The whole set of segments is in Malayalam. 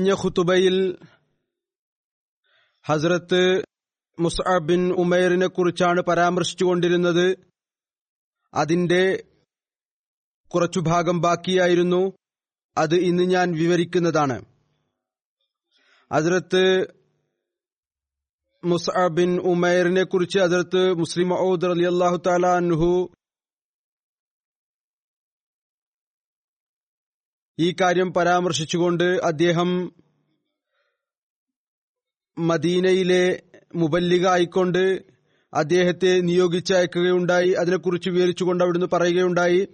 കഴിഞ്ഞ ഖുതുബയിൽ ഹസ്രത്ത് മുസ്അബ് ബിൻ ഉമേറിനെ കുറിച്ചാണ് പരാമർശിച്ചുകൊണ്ടിരുന്നത്. അതിന്റെ കുറച്ചു ഭാഗം ബാക്കിയായിരുന്നു. അത് ഇന്ന് ഞാൻ വിവരിക്കുന്നതാണ്. ഹസ്രത്ത് മുസ്അബ് ബിൻ ഉമേറിനെ കുറിച്ച് ഹസ്രത്ത് മുസ്ലിം ഔദ് അലി അള്ളാഹു താലാൻഹു ഈ കാര്യം പരാമർശിച്ചുകൊണ്ട് അദ്ദേഹം മദീനയിലെ മുബല്ലിക ആയിക്കൊണ്ട് അദ്ദേഹത്തെ നിയോഗിച്ചയക്കുകയുണ്ടായി. അതിനെക്കുറിച്ച് വിവരിച്ചുകൊണ്ട് അവിടുന്ന് പറയുകയുണ്ടായി.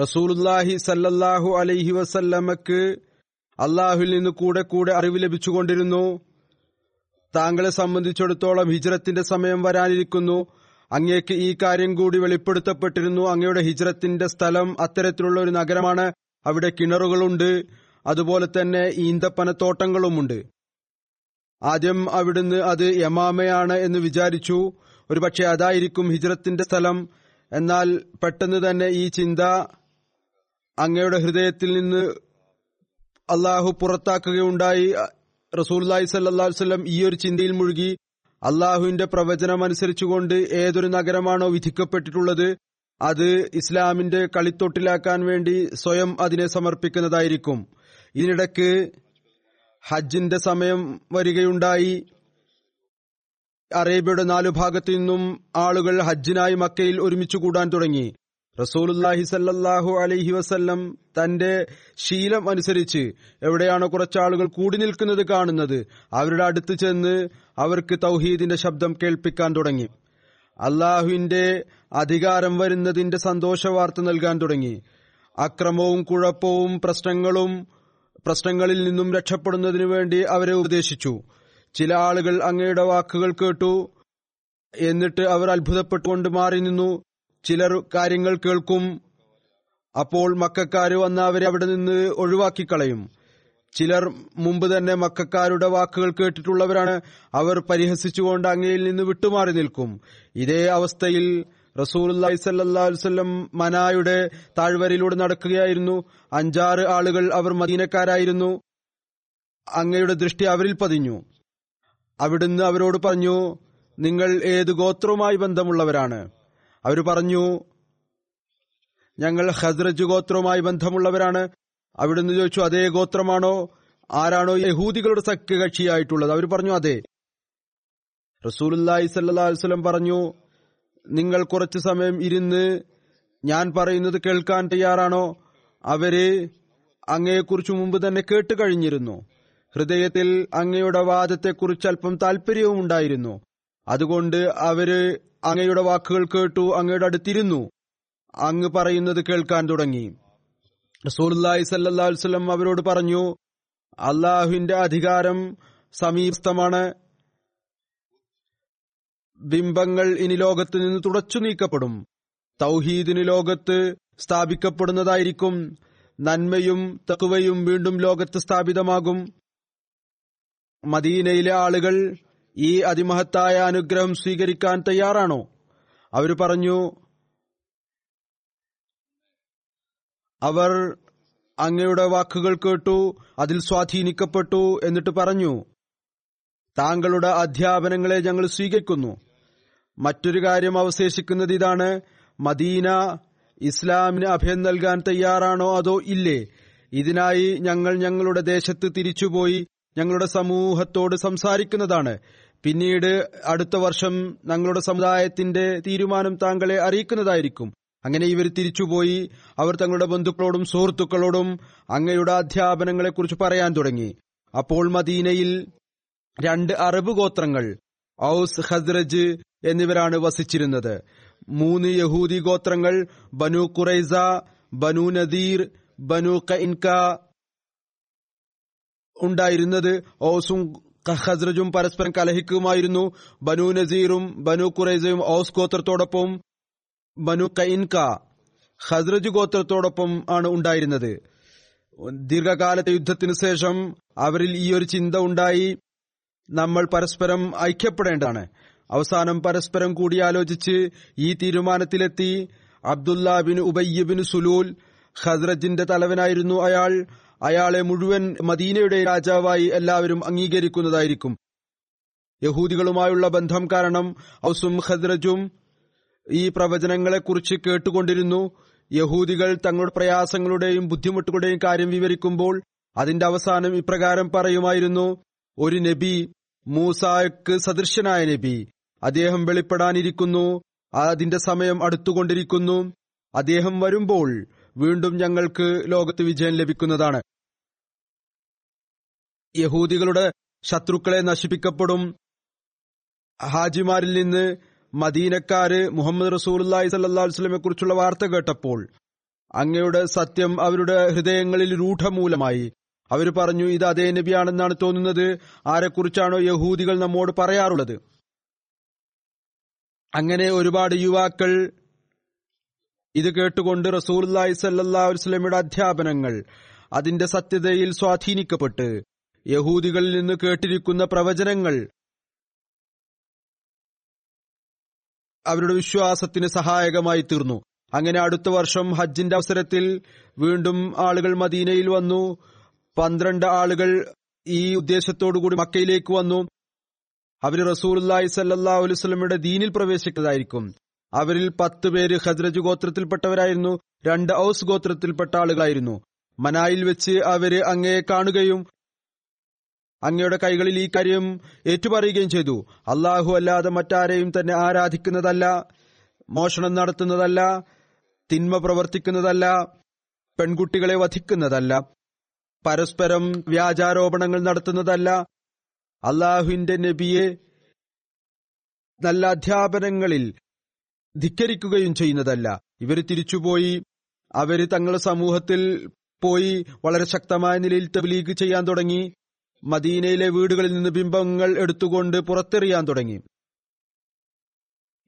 റസൂലുല്ലാഹി സല്ലല്ലാഹു അലൈഹി വസല്ലമക്ക് അള്ളാഹുവിൽ നിന്ന് കൂടെ കൂടെ അറിവ് ലഭിച്ചുകൊണ്ടിരുന്നു. താങ്കളെ സംബന്ധിച്ചിടത്തോളം ഹിജ്റത്തിന്റെ സമയം വരാനിരിക്കുന്നു. അങ്ങേക്ക് ഈ കാര്യം കൂടി വെളിപ്പെടുത്തപ്പെട്ടിരുന്നു. അങ്ങയുടെ ഹിജ്രത്തിന്റെ സ്ഥലം അത്തരത്തിലുള്ള ഒരു നഗരമാണ്. അവിടെ കിണറുകളുണ്ട്. അതുപോലെ തന്നെ ഈന്തപ്പനത്തോട്ടങ്ങളുമുണ്ട്. ആദ്യം അവിടുന്ന് അത് യമാമയാണ് എന്ന് വിചാരിച്ചു. ഒരുപക്ഷെ അതായിരിക്കും ഹിജ്രത്തിന്റെ സ്ഥലം. എന്നാൽ പെട്ടെന്ന് തന്നെ ഈ ചിന്ത അങ്ങയുടെ ഹൃദയത്തിൽ നിന്ന് അള്ളാഹു പുറത്താക്കുകയുണ്ടായി. റസൂല്ലായി സല്ലാ വല്ലം ഈ ഒരു ചിന്തയിൽ മുഴുകി. അള്ളാഹുവിന്റെ പ്രവചനം അനുസരിച്ചുകൊണ്ട് ഏതൊരു നഗരമാണോ വിധിക്കപ്പെട്ടിട്ടുള്ളത് അത് ഇസ്ലാമിന്റെ കളിത്തൊട്ടിലാക്കാൻ വേണ്ടി സ്വയം അതിനെ സമർപ്പിക്കുന്നതായിരിക്കും. ഇതിനിടയ്ക്ക് ഹജ്ജിന്റെ സമയം വരികയുണ്ടായി. അറേബ്യയുടെ നാലു ഭാഗത്തു നിന്നും ആളുകൾ ഹജ്ജിനായി മക്കയിൽ ഒരുമിച്ചു കൂടാൻ തുടങ്ങി. റസൂലുല്ലാഹി സല്ലാഹു അലൈഹി വസല്ലം തന്റെ ശീലം അനുസരിച്ച് എവിടെയാണോ കുറച്ചാളുകൾ കൂടി നിൽക്കുന്നത് കാണുന്നത്. അവരുടെ അടുത്ത് ചെന്ന് അവർക്ക് തൗഹീദിന്റെ ശബ്ദം കേൾപ്പിക്കാൻ തുടങ്ങി. അള്ളാഹുവിന്റെ അധികാരം വരുന്നതിന്റെ സന്തോഷവാർത്ത നൽകാൻ തുടങ്ങി. അക്രമവും കുഴപ്പവും പ്രശ്നങ്ങളും പ്രശ്നങ്ങളിൽ നിന്നും രക്ഷപ്പെടുന്നതിനു വേണ്ടി അവരെ ഉപദേശിച്ചു. ചില ആളുകൾ അങ്ങയുടെ വാക്കുകൾ കേട്ടു. എന്നിട്ട് അവർ അത്ഭുതപ്പെട്ടുകൊണ്ട് മാറി നിന്നു. ചിലർ കാര്യങ്ങൾ കേൾക്കും. അപ്പോൾ മക്കാര് വന്ന് അവരെ അവിടെ നിന്ന് ഒഴിവാക്കിക്കളയും. ചിലർ മുമ്പ് തന്നെ മക്കാരുടെ വാക്കുകൾ കേട്ടിട്ടുള്ളവരാണ് അവർ പരിഹസിച്ചുകൊണ്ട് അങ്ങയിൽ നിന്ന് വിട്ടുമാറി നിൽക്കും. ഇതേ അവസ്ഥയിൽ റസൂലി സല്ലാസ്വല്ലം മനായുടെ താഴ്വരയിലൂടെ നടക്കുകയായിരുന്നു. അഞ്ചാറ് ആളുകൾ അവർ മദീനക്കാരായിരുന്നു. അങ്ങയുടെ ദൃഷ്ടി അവരിൽ പതിഞ്ഞു. അവിടുന്ന് അവരോട് പറഞ്ഞു നിങ്ങൾ ഏത് ഗോത്രവുമായി ബന്ധമുള്ളവരാണ്? അവർ പറഞ്ഞു ഞങ്ങൾ ഹസ്രജ് ഗോത്രവുമായി ബന്ധമുള്ളവരാണ്. അവിടുന്ന് ചോദിച്ചു അതേ ഗോത്രമാണോ? ആരാണോ യഹൂദികളുടെ സഖ്യകക്ഷിയായിട്ടുള്ളത്? അവർ പറഞ്ഞു അതെ. റസൂലി സല്ലാസ്ലം പറഞ്ഞു നിങ്ങൾ കുറച്ചു സമയം ഇരുന്ന് ഞാൻ പറയുന്നത് കേൾക്കാൻ തയ്യാറാണോ? അവർ അങ്ങയെക്കുറിച്ച് മുമ്പ് തന്നെ കേട്ട് കഴിഞ്ഞിരുന്നു. ഹൃദയത്തിൽ അങ്ങയുടെ വാദത്തെക്കുറിച്ച് അല്പം താല്പര്യവും ഉണ്ടായിരുന്നു. അതുകൊണ്ട് അവർ അങ്ങയുടെ വാക്കുകൾ കേട്ടു അങ്ങയുടെ അടുത്തിരുന്നു. അങ്ങ് പറയുന്നത് കേൾക്കാൻ തുടങ്ങി. റസൂലി വസല്ലം അവരോട് പറഞ്ഞു അള്ളാഹുവിന്റെ അധികാരം സമീപസ്ഥമാണ്. ബിംബങ്ങൾ ഇനി ലോകത്ത് നിന്ന് തുടച്ചു നീക്കപ്പെടും. തൗഹീദിന് ലോകത്ത് സ്ഥാപിക്കപ്പെടുന്നതായിരിക്കും. നന്മയും തക്കുവയും വീണ്ടും ലോകത്ത് സ്ഥാപിതമാകും. മദീനയിലെ ആളുകൾ ഈ അതിമഹത്തായ അനുഗ്രഹം സ്വീകരിക്കാൻ തയ്യാറാണോ? അവർ പറഞ്ഞു അവർ അങ്ങയുടെ വാക്കുകൾ കേട്ടു അതിൽ സ്വാധീനിക്കപ്പെട്ടു എന്നിട്ട് പറഞ്ഞു താങ്കളുടെ അധ്യാപനങ്ങളെ ഞങ്ങൾ സ്വീകരിക്കുന്നു. മറ്റൊരു കാര്യം അവശേഷിക്കുന്നത് ഇതാണ്. മദീന ഇസ്ലാമിന് അഭയം നൽകാൻ തയ്യാറാണോ അതോ ഇല്ലേ? ഇതിനായി ഞങ്ങൾ ഞങ്ങളുടെ ദേശത്ത് തിരിച്ചുപോയി ഞങ്ങളുടെ സമൂഹത്തോട് സംസാരിക്കുന്നതാണ്. പിന്നീട് അടുത്ത വർഷം ഞങ്ങളുടെ സമുദായത്തിന്റെ തീരുമാനം താങ്കളെ അറിയിക്കുന്നതായിരിക്കും. അങ്ങനെ ഇവർ തിരിച്ചുപോയി. അവർ തങ്ങളുടെ ബന്ധുക്കളോടും സുഹൃത്തുക്കളോടും അങ്ങയുടെ അധ്യാപനങ്ങളെക്കുറിച്ച് പറയാൻ തുടങ്ങി. അപ്പോൾ മദീനയിൽ രണ്ട് അറബ് ഗോത്രങ്ങൾ ഔസ് ഹസ്രജ് എന്നിവരാണ് വസിച്ചിരുന്നത്. മൂന്ന് യഹൂദി ഗോത്രങ്ങൾ ബനു കുറൈസ ബനു നദീർ ബനു കൈൻക ഉണ്ടായിരുന്നത്. ഔസും ഹസ്രജും പരസ്പരം കലഹിക്കുമായിരുന്നു. ബനു നസീറും ബനു കുറൈസയും ഔസ് ഗോത്രത്തോടൊപ്പം ബനു കൈൻക ഖസ്രജ് ഗോത്രത്തോടൊപ്പം ആണ് ഉണ്ടായിരുന്നത്. ദീർഘകാലത്തെ യുദ്ധത്തിനു ശേഷം അവരിൽ ഈ ഒരു ചിന്ത ഉണ്ടായി. നമ്മൾ പരസ്പരം ഐക്യപ്പെടേണ്ടതാണ്. അവസാനം പരസ്പരം കൂടിയാലോചിച്ച് ഈ തീരുമാനത്തിലെത്തി. Abdullah bin Ubayy bin Salul ഖസ്രജിന്റെ തലവനായിരുന്നു അയാൾ. അയാളെ മുഴുവൻ മദീനയുടെ രാജാവായി എല്ലാവരും അംഗീകരിക്കുന്നതായിരിക്കും. യഹൂദികളുമായുള്ള ബന്ധം കാരണം ഔസും ഖദ്രജും ഈ പ്രവചനങ്ങളെക്കുറിച്ച് കേട്ടുകൊണ്ടിരുന്നു. യഹൂദികൾ തങ്ങളുടെ പ്രയാസങ്ങളുടെയും ബുദ്ധിമുട്ടുകളുടെയും കാര്യം വിവരിക്കുമ്പോൾ അതിന്റെ അവസാനം ഇപ്രകാരം പറയുമായിരുന്നു. ഒരു നബി മൂസായ്ക്ക് സദൃശനായ നബി അദ്ദേഹം വെളിപ്പെടാനിരിക്കുന്നു. അതിന്റെ സമയം അടുത്തുകൊണ്ടിരിക്കുന്നു. അദ്ദേഹം വരുമ്പോൾ വീണ്ടും ഞങ്ങൾക്ക് ലോകത്ത് വിജയം ലഭിക്കുന്നതാണ്. യഹൂദികളുടെ ശത്രുക്കളെ നശിപ്പിക്കപ്പെടും. ഹാജിമാരിൽ നിന്ന് മദീനക്കാര് മുഹമ്മദ് റസൂലി സല്ലാസ്ലമെ കുറിച്ചുള്ള വാർത്ത കേട്ടപ്പോൾ അങ്ങയുടെ സത്യം അവരുടെ ഹൃദയങ്ങളിൽ രൂഢമൂലമായി. അവർ പറഞ്ഞു ഇത് അതേ നബിയാണെന്നാണ് തോന്നുന്നത്. ആരെക്കുറിച്ചാണോ യഹൂദികൾ നമ്മോട് പറയാറുള്ളത്? അങ്ങനെ ഒരുപാട് യുവാക്കൾ ഇത് കേട്ടുകൊണ്ട് റസൂലി സല്ലാസ്ലമിയുടെ അധ്യാപനങ്ങൾ അതിന്റെ സത്യതയിൽ സ്വാധീനിക്കപ്പെട്ട് യഹൂദികളിൽ നിന്ന് കേട്ടിരിക്കുന്ന പ്രവചനങ്ങൾ അവരുടെ വിശ്വാസത്തിന് സഹായകമായി തീർന്നു. അങ്ങനെ അടുത്ത വർഷം ഹജ്ജിന്റെ അവസരത്തിൽ വീണ്ടും ആളുകൾ മദീനയിൽ വന്നു. പന്ത്രണ്ട് ആളുകൾ ഈ ഉദ്ദേശത്തോടുകൂടി മക്കയിലേക്ക് വന്നു. അവർ റസൂലി സല്ലാ അലുസ്ലമയുടെ ദീനിൽ പ്രവേശിക്കുന്നതായിരിക്കും അവരിൽ പത്ത് പേര് ഖദ്രജ് ഗോത്രത്തിൽപ്പെട്ടവരായിരുന്നു. രണ്ട് ഔസ് ഗോത്രത്തിൽപ്പെട്ട ആളുകളായിരുന്നു. മനായിൽ വെച്ച് അവർ അങ്ങയെ കാണുകയും അങ്ങയുടെ കൈകളിൽ ഈ കാര്യം ഏറ്റുപറയുകയും ചെയ്തു. അള്ളാഹു അല്ലാതെ മറ്റാരെയും തന്നെ ആരാധിക്കുന്നതല്ല മോഷണം നടത്തുന്നതല്ല തിന്മ പ്രവർത്തിക്കുന്നതല്ല പെൺകുട്ടികളെ വധിക്കുന്നതല്ല പരസ്പരം വ്യാജാരോപണങ്ങൾ നടത്തുന്നതല്ല. അള്ളാഹുവിന്റെ നബിയെ നല്ല അധ്യാപനങ്ങളിൽ ധിക്കരിക്കുകയും ചെയ്യുന്നതല്ല. ഇവർ തിരിച്ചുപോയി അവർ തങ്ങളുടെ സമൂഹത്തിൽ പോയി വളരെ ശക്തമായ നിലയിൽ തബ്ലീഗ് ചെയ്യാൻ തുടങ്ങി. മദീനയിലെ വീടുകളിൽ നിന്ന് ബിംബങ്ങൾ എടുത്തുകൊണ്ട് പുറത്തെറിയാൻ തുടങ്ങി.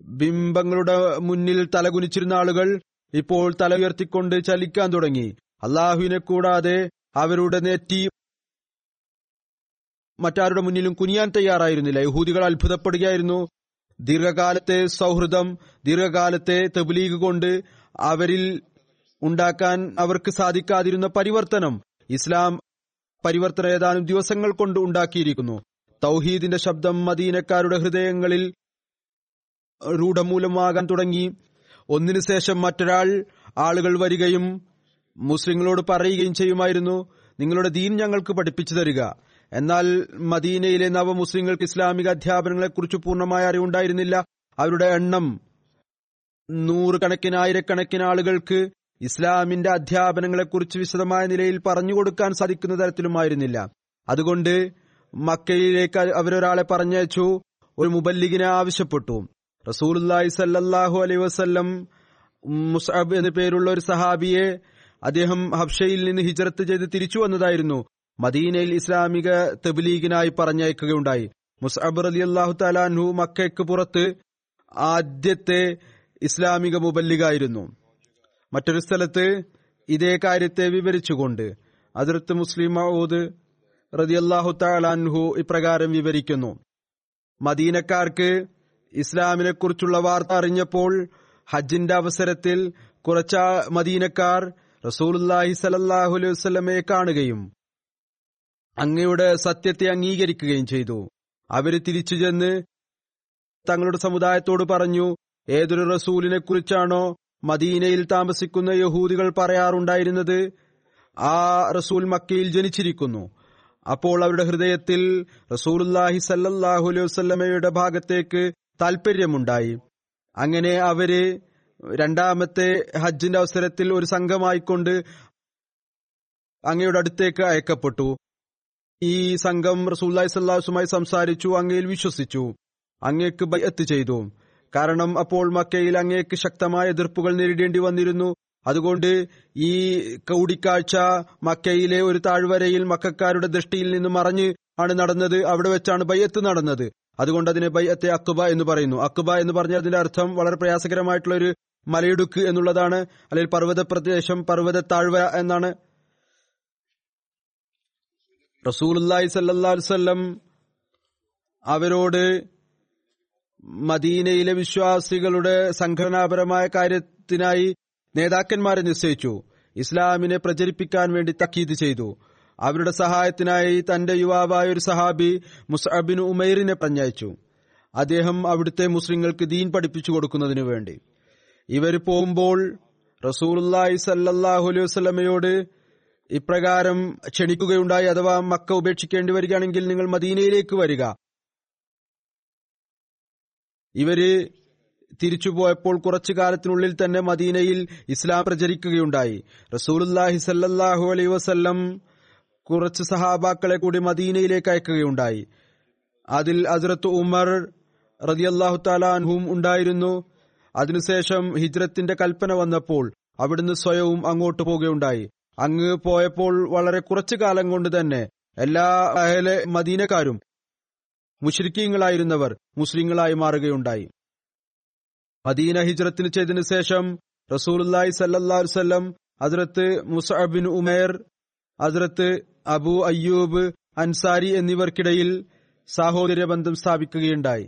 ബിംബങ്ങളുടെ മുന്നിൽ തലകുനിച്ചിരുന്ന ആളുകൾ ഇപ്പോൾ തല ഉയർത്തിക്കൊണ്ട് ചലിക്കാൻ തുടങ്ങി. അള്ളാഹുവിനെ കൂടാതെ അവരുടെ നെറ്റി മറ്റാരുടെ മുന്നിലും കുനിയാൻ തയ്യാറായിരുന്നില്ല. യഹൂദികൾ അത്ഭുതപ്പെടുകയായിരുന്നു. ദീർഘകാലത്തെ സൗഹൃദം ദീർഘകാലത്തെ തെബുലീഗ് കൊണ്ട് അവരിൽ ഉണ്ടാക്കാൻ അവർക്ക് സാധിക്കാതിരുന്ന പരിവർത്തനം. ഇസ്ലാം പരിവർത്തനം ഏതാനും ദിവസങ്ങൾ കൊണ്ട് ഉണ്ടാക്കിയിരിക്കുന്നു. തൗഹീദിന്റെ ശബ്ദം മദീനക്കാരുടെ ഹൃദയങ്ങളിൽ രൂഢമൂലമാകാൻ തുടങ്ങി. ഒന്നിനു ശേഷം മറ്റൊരാൾ ആളുകൾ വരികയും മുസ്ലിങ്ങളോട് പറയുകയും ചെയ്യുമായിരുന്നു. നിങ്ങളുടെ ദീൻ ഞങ്ങൾക്ക് പഠിപ്പിച്ചു തരിക. എന്നാൽ മദീനയിലെ നവ മുസ്ലിങ്ങൾക്ക് ഇസ്ലാമിക അധ്യാപനങ്ങളെക്കുറിച്ച് പൂർണമായ അറിവുണ്ടായിരുന്നില്ല. അവരുടെ എണ്ണം നൂറുകണക്കിന് ആയിരക്കണക്കിന് ആളുകൾക്ക് ഇസ്ലാമിന്റെ അധ്യാപനങ്ങളെക്കുറിച്ച് വിശദമായ നിലയിൽ പറഞ്ഞു കൊടുക്കാൻ സാധിക്കുന്ന തരത്തിലുമായിരുന്നില്ല. അതുകൊണ്ട് മക്കയിലേക്ക് അവരൊരാളെ പറഞ്ഞയച്ചു ഒരു മുബല്ലിഗിനെ ആവശ്യപ്പെട്ടു. റസൂലി സല്ലാഹു അലൈ വസ്ല്ലം മുസാബ് എന്ന പേരുള്ള ഒരു സഹാബിയെ അദ്ദേഹം ഹബ്ഷയിൽ നിന്ന് ഹിജറത്ത് ചെയ്ത് തിരിച്ചു വന്നതായിരുന്നു. മദീനയിൽ ഇസ്ലാമിക തബ്ലീഗിനായി പറഞ്ഞയക്കുകയുണ്ടായി. മുസാബ് അലി അള്ളാഹു തലാൻഹു മക്കയ്ക്ക് പുറത്ത് ആദ്യത്തെ ഇസ്ലാമിക മുബല്ലിഗായിരുന്നു. മറ്റൊരു സ്ഥലത്ത് ഇതേ കാര്യത്തെ വിവരിച്ചുകൊണ്ട് അതിർത്ത് മുസ്ലിം മഹൂദ് റതിയല്ലാഹു താലാൻഹു ഇപ്രകാരം വിവരിക്കുന്നു. മദീനക്കാർക്ക് ഇസ്ലാമിനെ കുറിച്ചുള്ള വാർത്ത അറിഞ്ഞപ്പോൾ ഹജ്ജിന്റെ അവസരത്തിൽ കുറച്ച മദീനക്കാർ റസൂലുല്ലാഹി സലല്ലാഹു അലൈഹി വസ്ലമയെ കാണുകയും അങ്ങയുടെ സത്യത്തെ അംഗീകരിക്കുകയും ചെയ്തു. അവർ തിരിച്ചു ചെന്ന് തങ്ങളുടെ സമുദായത്തോട് പറഞ്ഞു ഏതൊരു റസൂലിനെ കുറിച്ചാണോ മദീനയിൽ താമസിക്കുന്ന യഹൂദികൾ പറയാറുണ്ടായിരുന്നത് ആ റസൂൽ മക്കയിൽ ജനിച്ചിരിക്കുന്നു. അപ്പോൾ അവരുടെ ഹൃദയത്തിൽ റസൂലുല്ലാഹി സല്ലല്ലാഹു അലൈഹി വസല്ലമയുടെ ഭാഗത്തേക്ക് താൽപര്യമുണ്ടായി. അങ്ങനെ അവർ രണ്ടാമത്തെ ഹജ്ജിന്റെ അവസരത്തിൽ ഒരു സംഘമായിക്കൊണ്ട് അങ്ങയുടെ അടുത്തേക്ക് അയക്കപ്പെട്ടു. ഈ സംഘം റസൂല്ലായി സല്ലാസുമായി സംസാരിച്ചു അങ്ങയിൽ വിശ്വസിച്ചു അങ്ങേക്ക് ബയ്യത്ത് ചെയ്തു. കാരണം അപ്പോൾ മക്കയിൽ അങ്ങേക്ക് ശക്തമായ എതിർപ്പുകൾ നേരിടേണ്ടി വന്നിരുന്നു. അതുകൊണ്ട് ഈ കൂടിക്കാഴ്ച മക്കയിലെ ഒരു താഴ്വരയിൽ മക്കാരുടെ ദൃഷ്ടിയിൽ നിന്ന് മറഞ്ഞ് ആണ് നടന്നത്. അവിടെ വെച്ചാണ് ബയ്യത്ത് നടന്നത്. അതുകൊണ്ട് അതിനെ ബയ്യത്തെ അക്കുബ എന്ന് പറയുന്നു. അക്കുബ എന്ന് പറഞ്ഞ അതിന്റെ അർത്ഥം വളരെ പ്രയാസകരമായിട്ടുള്ള ഒരു മലയിടുക്ക് എന്നുള്ളതാണ്. അല്ലെങ്കിൽ പർവത പ്രദേശം പർവത താഴ്വര എന്നാണ് റസൂൽ സല്ലാസ്വല്ലം അവരോട് മദീനയിലെ വിശ്വാസികളുടെ സംഘടനാപരമായ കാര്യത്തിനായി നേതാക്കന്മാരെ നിശ്ചയിച്ചു. ഇസ്ലാമിനെ പ്രചരിപ്പിക്കാൻ വേണ്ടി തക്കീത് ചെയ്തു. അവരുടെ സഹായത്തിനായി തന്റെ യുവാവായ ഒരു സഹാബി മുസ്അബിൻ ഉമൈറിനെ പറഞ്ഞയച്ചു അദ്ദേഹം അവിടുത്തെ മുസ്ലിങ്ങൾക്ക് ദീൻ പഠിപ്പിച്ചു കൊടുക്കുന്നതിനു വേണ്ടി. ഇവർ പോകുമ്പോൾ റസൂലുല്ലാഹി സല്ലാഹു അലൈഹി വസ്ലമയോട് ഇപ്രകാരം ക്ഷണിക്കുകയുണ്ടായി. അഥവാ മക്ക ഉപേക്ഷിക്കേണ്ടി വരികയാണെങ്കിൽ നിങ്ങൾ മദീനയിലേക്ക് വരിക. ഇവർ തിരിച്ചുപോയപ്പോൾ കുറച്ചു കാലത്തിനുള്ളിൽ തന്നെ മദീനയിൽ ഇസ്ലാം പ്രചരിക്കുകയുണ്ടായി. റസൂലുല്ലാഹി സല്ലാഹു അലൈ വസല്ലം കുറച്ച് സഹാബാക്കളെ കൂടി മദീനയിലേക്ക് അയക്കുകയുണ്ടായി. അതിൽ അസ്രത്ത് ഉമർ റതിയല്ലാഹു താലാൻഹും ഉണ്ടായിരുന്നു. അതിനുശേഷം ഹിജ്രത്തിന്റെ കൽപ്പന വന്നപ്പോൾ അവിടുന്ന് സ്വയവും അങ്ങോട്ട് പോകുകയുണ്ടായി അങ്ങ് പോയപ്പോൾ വളരെ കുറച്ചു കാലം കൊണ്ട് തന്നെ എല്ലാ മദീനക്കാരും മുഷ്രിക്കീങ്ങളായിരുന്നവർ മുസ്ലിങ്ങളായി മാറുകയുണ്ടായി. മദീന ഹിജ്രത്തിന് ചെയ്തതിനു ശേഷം റസൂലുല്ലായി സല്ലാസ്വല്ലം ഹസ്രത്ത് മുസഅബിൻ ഉമേർ ഹസ്രത്ത് അബു അയ്യൂബ് അൻസാരി എന്നിവർക്കിടയിൽ സാഹോദര്യ ബന്ധം സ്ഥാപിക്കുകയുണ്ടായി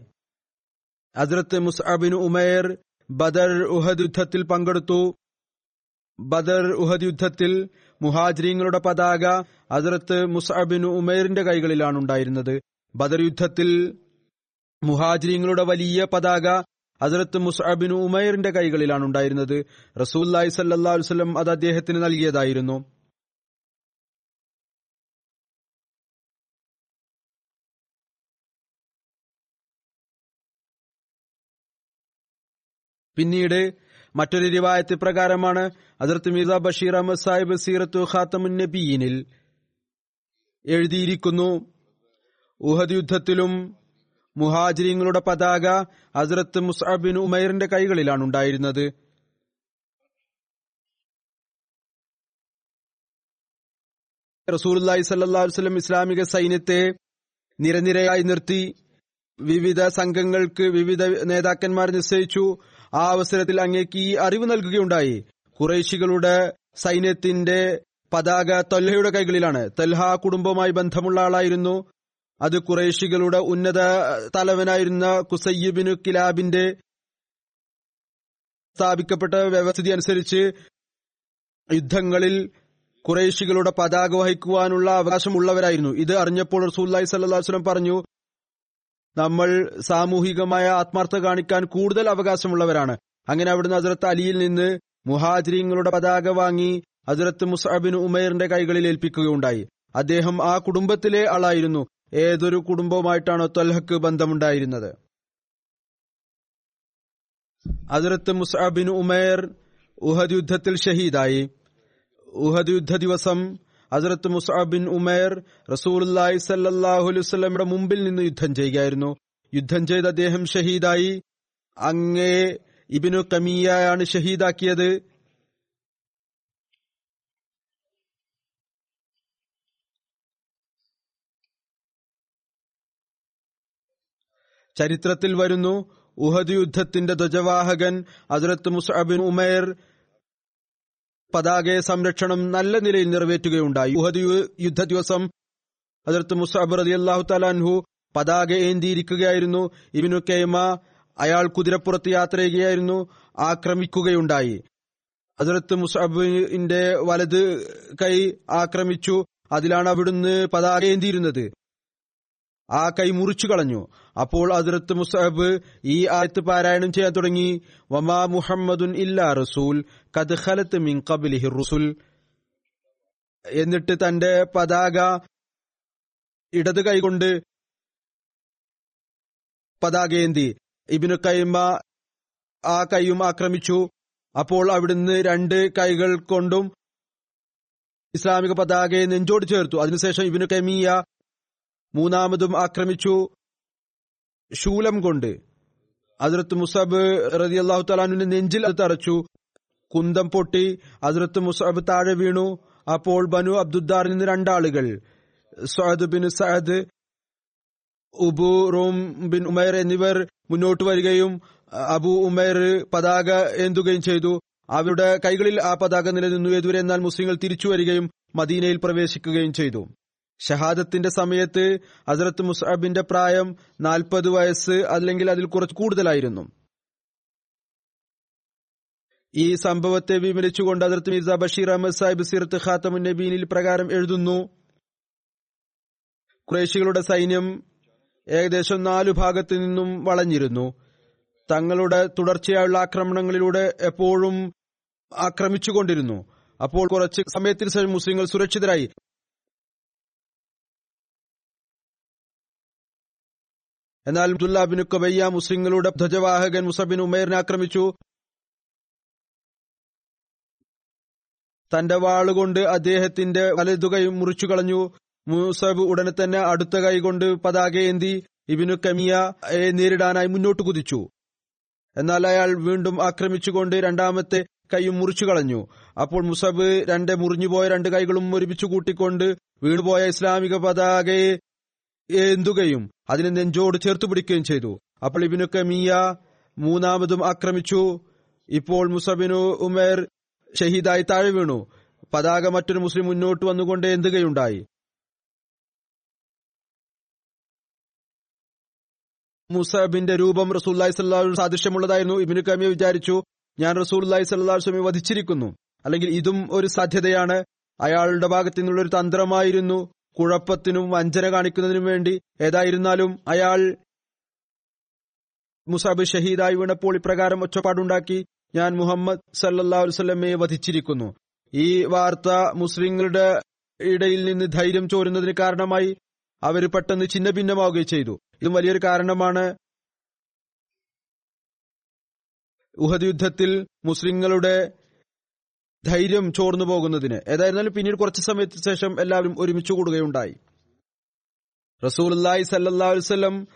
ഹസ്രത്ത് മുസ്അബിൻ ഉമേർ ബദർ ഉഹദ് യുദ്ധത്തിൽ പങ്കെടുത്തു. ബദർ ഉഹദ് യുദ്ധത്തിൽ മുഹാജിരിങ്ങളുടെ പതാക ഹസ്രത്ത് മുസ്അബിൻ ഉമേറിന്റെ കൈകളിലാണ് ഉണ്ടായിരുന്നത് ബദർ യുദ്ധത്തിൽ മുഹാജിരിങ്ങളുടെ വലിയ പതാക ഹസരത്ത് മുസ്അബിൻ ഉമൈറിന്റെ കൈകളിലാണ് ഉണ്ടായിരുന്നത്. റസൂല്ലായി സല്ലാ വസ്ലം അത് അദ്ദേഹത്തിന് നൽകിയതായിരുന്നു. പിന്നീട് മറ്റൊരു റിവായത്ത് പ്രകാരമാണ് അതിർത്ത് മീർസ ബഷീർ അഹമ്മദ് സാഹിബ് സീറത്തു ഖാത്തമുൻ നബീനിൽ എഴുതിയിരിക്കുന്നു ഉഹദ് യുദ്ധത്തിലും മുഹാജിരിങ്ങളുടെ പതാക ഹസ്രത്ത് മുസ്അബിൻ ഉമൈറിന്റെ കൈകളിലാണ് ഉണ്ടായിരുന്നത്. റസൂലി സല്ലാസ്ലം ഇസ്ലാമിക സൈന്യത്തെ നിരനിരയായി നിർത്തി വിവിധ സംഘങ്ങൾക്ക് വിവിധ നേതാക്കന്മാർ നിശ്ചയിച്ചു. ആ അവസരത്തിൽ അങ്ങേക്ക് ഈ അറിവ് നൽകുകയുണ്ടായി. കുറേശികളുടെ സൈന്യത്തിന്റെ പതാക തൊല്ലയുടെ കൈകളിലാണ്. തൽഹ കുടുംബവുമായി ബന്ധമുള്ള ആളായിരുന്നു. അത് കുറേശികളുടെ ഉന്നത തലവനായിരുന്ന കുസയ്യബിനു കിലാബിന്റെ സ്ഥാപിക്കപ്പെട്ട വ്യവസ്ഥിതി അനുസരിച്ച് യുദ്ധങ്ങളിൽ കുറേശികളുടെ പതാക വഹിക്കുവാനുള്ള അവകാശമുള്ളവരായിരുന്നു. ഇത് അറിഞ്ഞപ്പോൾ റസൂല്ലായി സല്ലാസ്ലം പറഞ്ഞു നമ്മൾ സാമൂഹികമായ ആത്മാർത്ഥ കാണിക്കാൻ കൂടുതൽ അവകാശമുള്ളവരാണ്. അങ്ങനെ അവിടുന്ന് ഹസരത്ത് അലിയിൽ നിന്ന് മുഹാജിരിങ്ങളുടെ പതാക വാങ്ങി ഹസരത്ത് മുസാബിൻ ഉമേറിന്റെ കൈകളിൽ ഏൽപ്പിക്കുകയുണ്ടായി. അദ്ദേഹം ആ കുടുംബത്തിലെ ആളായിരുന്നു. ഏതൊരു കുടുംബവുമായിട്ടാണോ തൊൽഹക്ക് ബന്ധമുണ്ടായിരുന്നത്? അതിർത്ത് മുസാബിൻ ഉമേർ ഉഹദ് യുദ്ധത്തിൽ ഷഹീദായി. ഉഹദ് യുദ്ധ ദിവസം ഹസരത്ത് മുസാബിൻ ഉമേർ റസൂലി സല്ലാഹു അലൈവല്ലയുടെ മുമ്പിൽ നിന്ന് യുദ്ധം ചെയ്യുകയായിരുന്നു. യുദ്ധം ചെയ്ത അദ്ദേഹം ഷഹീദായി. അങ്ങേ ഇബിനു കമിയയാണ് ഷഹീദാക്കിയത്. ചരിത്രത്തിൽ വരുന്നു. ഉഹദ് യുദ്ധത്തിന്റെ ധ്വജവാഹകൻ അസരത്ത് മുസ്അബിൻ ഉമേർ പതാക സംരക്ഷണം നല്ല നിലയിൽ നിറവേറ്റുകയുണ്ടായി. ഉഹദ് യുദ്ധ ദിവസം അതിർത്ത് മുസ്അബ് റതി അള്ളാഹു തലാൻഹു പതാക ഏന്തിയിരിക്കുകയായിരുന്നു. ഇബിനു കൈമ അയാൾ കുതിരപ്പുറത്ത് യാത്ര ചെയ്യുകയായിരുന്നു. ആക്രമിക്കുകയുണ്ടായി. അതിർത്ത് മുസ്അബിന്റെ വലത് കൈ ആക്രമിച്ചു. അതിലാണ് അവിടുന്ന് പതാക ഏന്തിയിരുന്നത്. ആ കൈ മുറിച്ചു കളഞ്ഞു. അപ്പോൾ അതിർത്ത് മുസാബ് ഈ ആയത്ത് പാരായണം ചെയ്യാൻ തുടങ്ങി. വമാ മുഹമ്മദുൻ ഇല്ലാ റസൂൽ കത് ഖലത്ത് മിൻ ഖബ്ലിഹി റുസുൽ. എന്നിട്ട് തന്റെ പതാക ഇടത് കൈകൊണ്ട് പതാകേന്തി ഇബിനു കൈമ ആ കൈയും ആക്രമിച്ചു. അപ്പോൾ അവിടുന്ന് രണ്ട് കൈകൾ കൊണ്ടും ഇസ്ലാമിക പതാകയെ നെഞ്ചോട് ചേർത്തു. അതിനുശേഷം ഇബിനു കൈമിയ മൂന്നാമതും ആക്രമിച്ചു ശൂലം കൊണ്ട്. അതിർത്ത് മുസബ് റതി അള്ളാഹു തലാനുവിന്റെ നെഞ്ചിൽ തറച്ചു. കുന്തം പൊട്ടി അതിർത്ത് മുസബ് താഴെ വീണു. അപ്പോൾ ബനു അബ്ദുദ്ദാറിൽ നിന്ന് രണ്ടാളുകൾ Saad bin Saad Abu Rum bin Umair എന്നിവർ മുന്നോട്ട് വരികയും അബു ഉമേർ പതാക ഏന്തുകയും ചെയ്തു. അവരുടെ കൈകളിൽ ആ പതാക നിലനിന്നു. എതുവരെ എന്നാൽ മുസ്ലിങ്ങൾ തിരിച്ചു വരികയും മദീനയിൽ പ്രവേശിക്കുകയും ചെയ്തു. ഷഹാദത്തിന്റെ സമയത്ത് ഹസ്രത്ത് മുസാബിന്റെ പ്രായം നാൽപ്പത് വയസ്സ് അല്ലെങ്കിൽ അതിൽ കുറച്ച് കൂടുതലായിരുന്നു. ഈ സംഭവത്തെ വിവരിച്ചുകൊണ്ട് ഹസ്രത്ത് മിർസ ബഷീർ അഹമ്മദ് സാഹിബ് സിറത്ത് ഖാത്തമുൻ നബീനിൽ പ്രകാരം എഴുതുന്നു കുറേശികളുടെ സൈന്യം ഏകദേശം നാലു ഭാഗത്തു നിന്നും വളഞ്ഞിരുന്നു. തങ്ങളുടെ തുടർച്ചയായുള്ള ആക്രമണങ്ങളിലൂടെ എപ്പോഴും ആക്രമിച്ചുകൊണ്ടിരുന്നു. അപ്പോൾ കുറച്ച് സമയത്തിന് ശേഷം മുസ്ലിങ്ങൾ സുരക്ഷിതരായി. എന്നാൽ അബ്ദുല്ലാബിന് കബയ്യ മുസ്ലിങ്ങളുടെ ധ്വജവാഹകൻ മുസബിൻ ഉമേറിനെ ആക്രമിച്ചു. തന്റെ വാളുകൊണ്ട് അദ്ദേഹത്തിന്റെ വലതുകൈ മുറിച്ചു കളഞ്ഞു. മുസബ് ഉടനെ തന്നെ അടുത്ത കൈകൊണ്ട് പതാകയേന്തി ഇബിനു കമിയയെ നേരിടാനായി മുന്നോട്ട് കുതിച്ചു. എന്നാൽ അയാൾ വീണ്ടും ആക്രമിച്ചുകൊണ്ട് രണ്ടാമത്തെ കൈയും മുറിച്ചു കളഞ്ഞു. അപ്പോൾ മുസബ് രണ്ട് മുറിഞ്ഞുപോയ രണ്ട് കൈകളും ഒരുമിച്ച് കൂട്ടിക്കൊണ്ട് വീണുപോയ ഇസ്ലാമിക പതാകയെ ഏന്തുകയും അതിനെ നെഞ്ചോട് ചേർത്തു പിടിക്കുകയും ചെയ്തു. അപ്പോൾ ഇബിനു കമിയ മൂന്നാമതും ആക്രമിച്ചു. ഇപ്പോൾ മുസബിനു ഉമേർ ഷഹീദായി താഴെ വീണു. പതാക മറ്റൊരു മുസ്ലിം മുന്നോട്ട് വന്നുകൊണ്ട് എന്തുകയുണ്ടായി? മുസബിന്റെ രൂപം റസൂല്ലായി സല്ലാഹു സാദൃശ്യമുള്ളതായിരുന്നു. ഇബിനു കമിയ വിചാരിച്ചു ഞാൻ റസൂല്ലായി സല്ലാഹു വധിച്ചിരിക്കുന്നു. അല്ലെങ്കിൽ ഇതും ഒരു സാധ്യതയാണ്. അയാളുടെ ഭാഗത്തു നിന്നുള്ള ഒരു തന്ത്രമായിരുന്നു. കുഴപ്പത്തിനും വഞ്ചന കാണിക്കുന്നതിനും വേണ്ടി ഏതായിരുന്നാലും അയാൾ മുസാബ് ഷഹീദായി വീണപ്പോൾ ഇപ്രകാരം ഒച്ചപ്പാടുണ്ടാക്കി ഞാൻ മുഹമ്മദ് സല്ലാ വസ്ലമയെ വധിച്ചിരിക്കുന്നു. ഈ വാർത്ത മുസ്ലിങ്ങളുടെ ഇടയിൽ നിന്ന് ധൈര്യം ചോരുന്നതിന് കാരണമായി അവർ പെട്ടെന്ന് ചിന്ന ഭിന്നമാവുകയും ചെയ്തു. ഇതും വലിയൊരു കാരണമാണ്. ഉഹദ് യുദ്ധത്തിൽ മുസ്ലിങ്ങളുടെ ധൈര്യം ചോർന്നു പോകുന്നതിന്. ഏതായിരുന്നാലും പിന്നീട് കുറച്ച് സമയത്തിന് ശേഷം എല്ലാവരും ഒരുമിച്ച് കൂടുകയുണ്ടായി. റസൂലി സല്ലാസ്ലം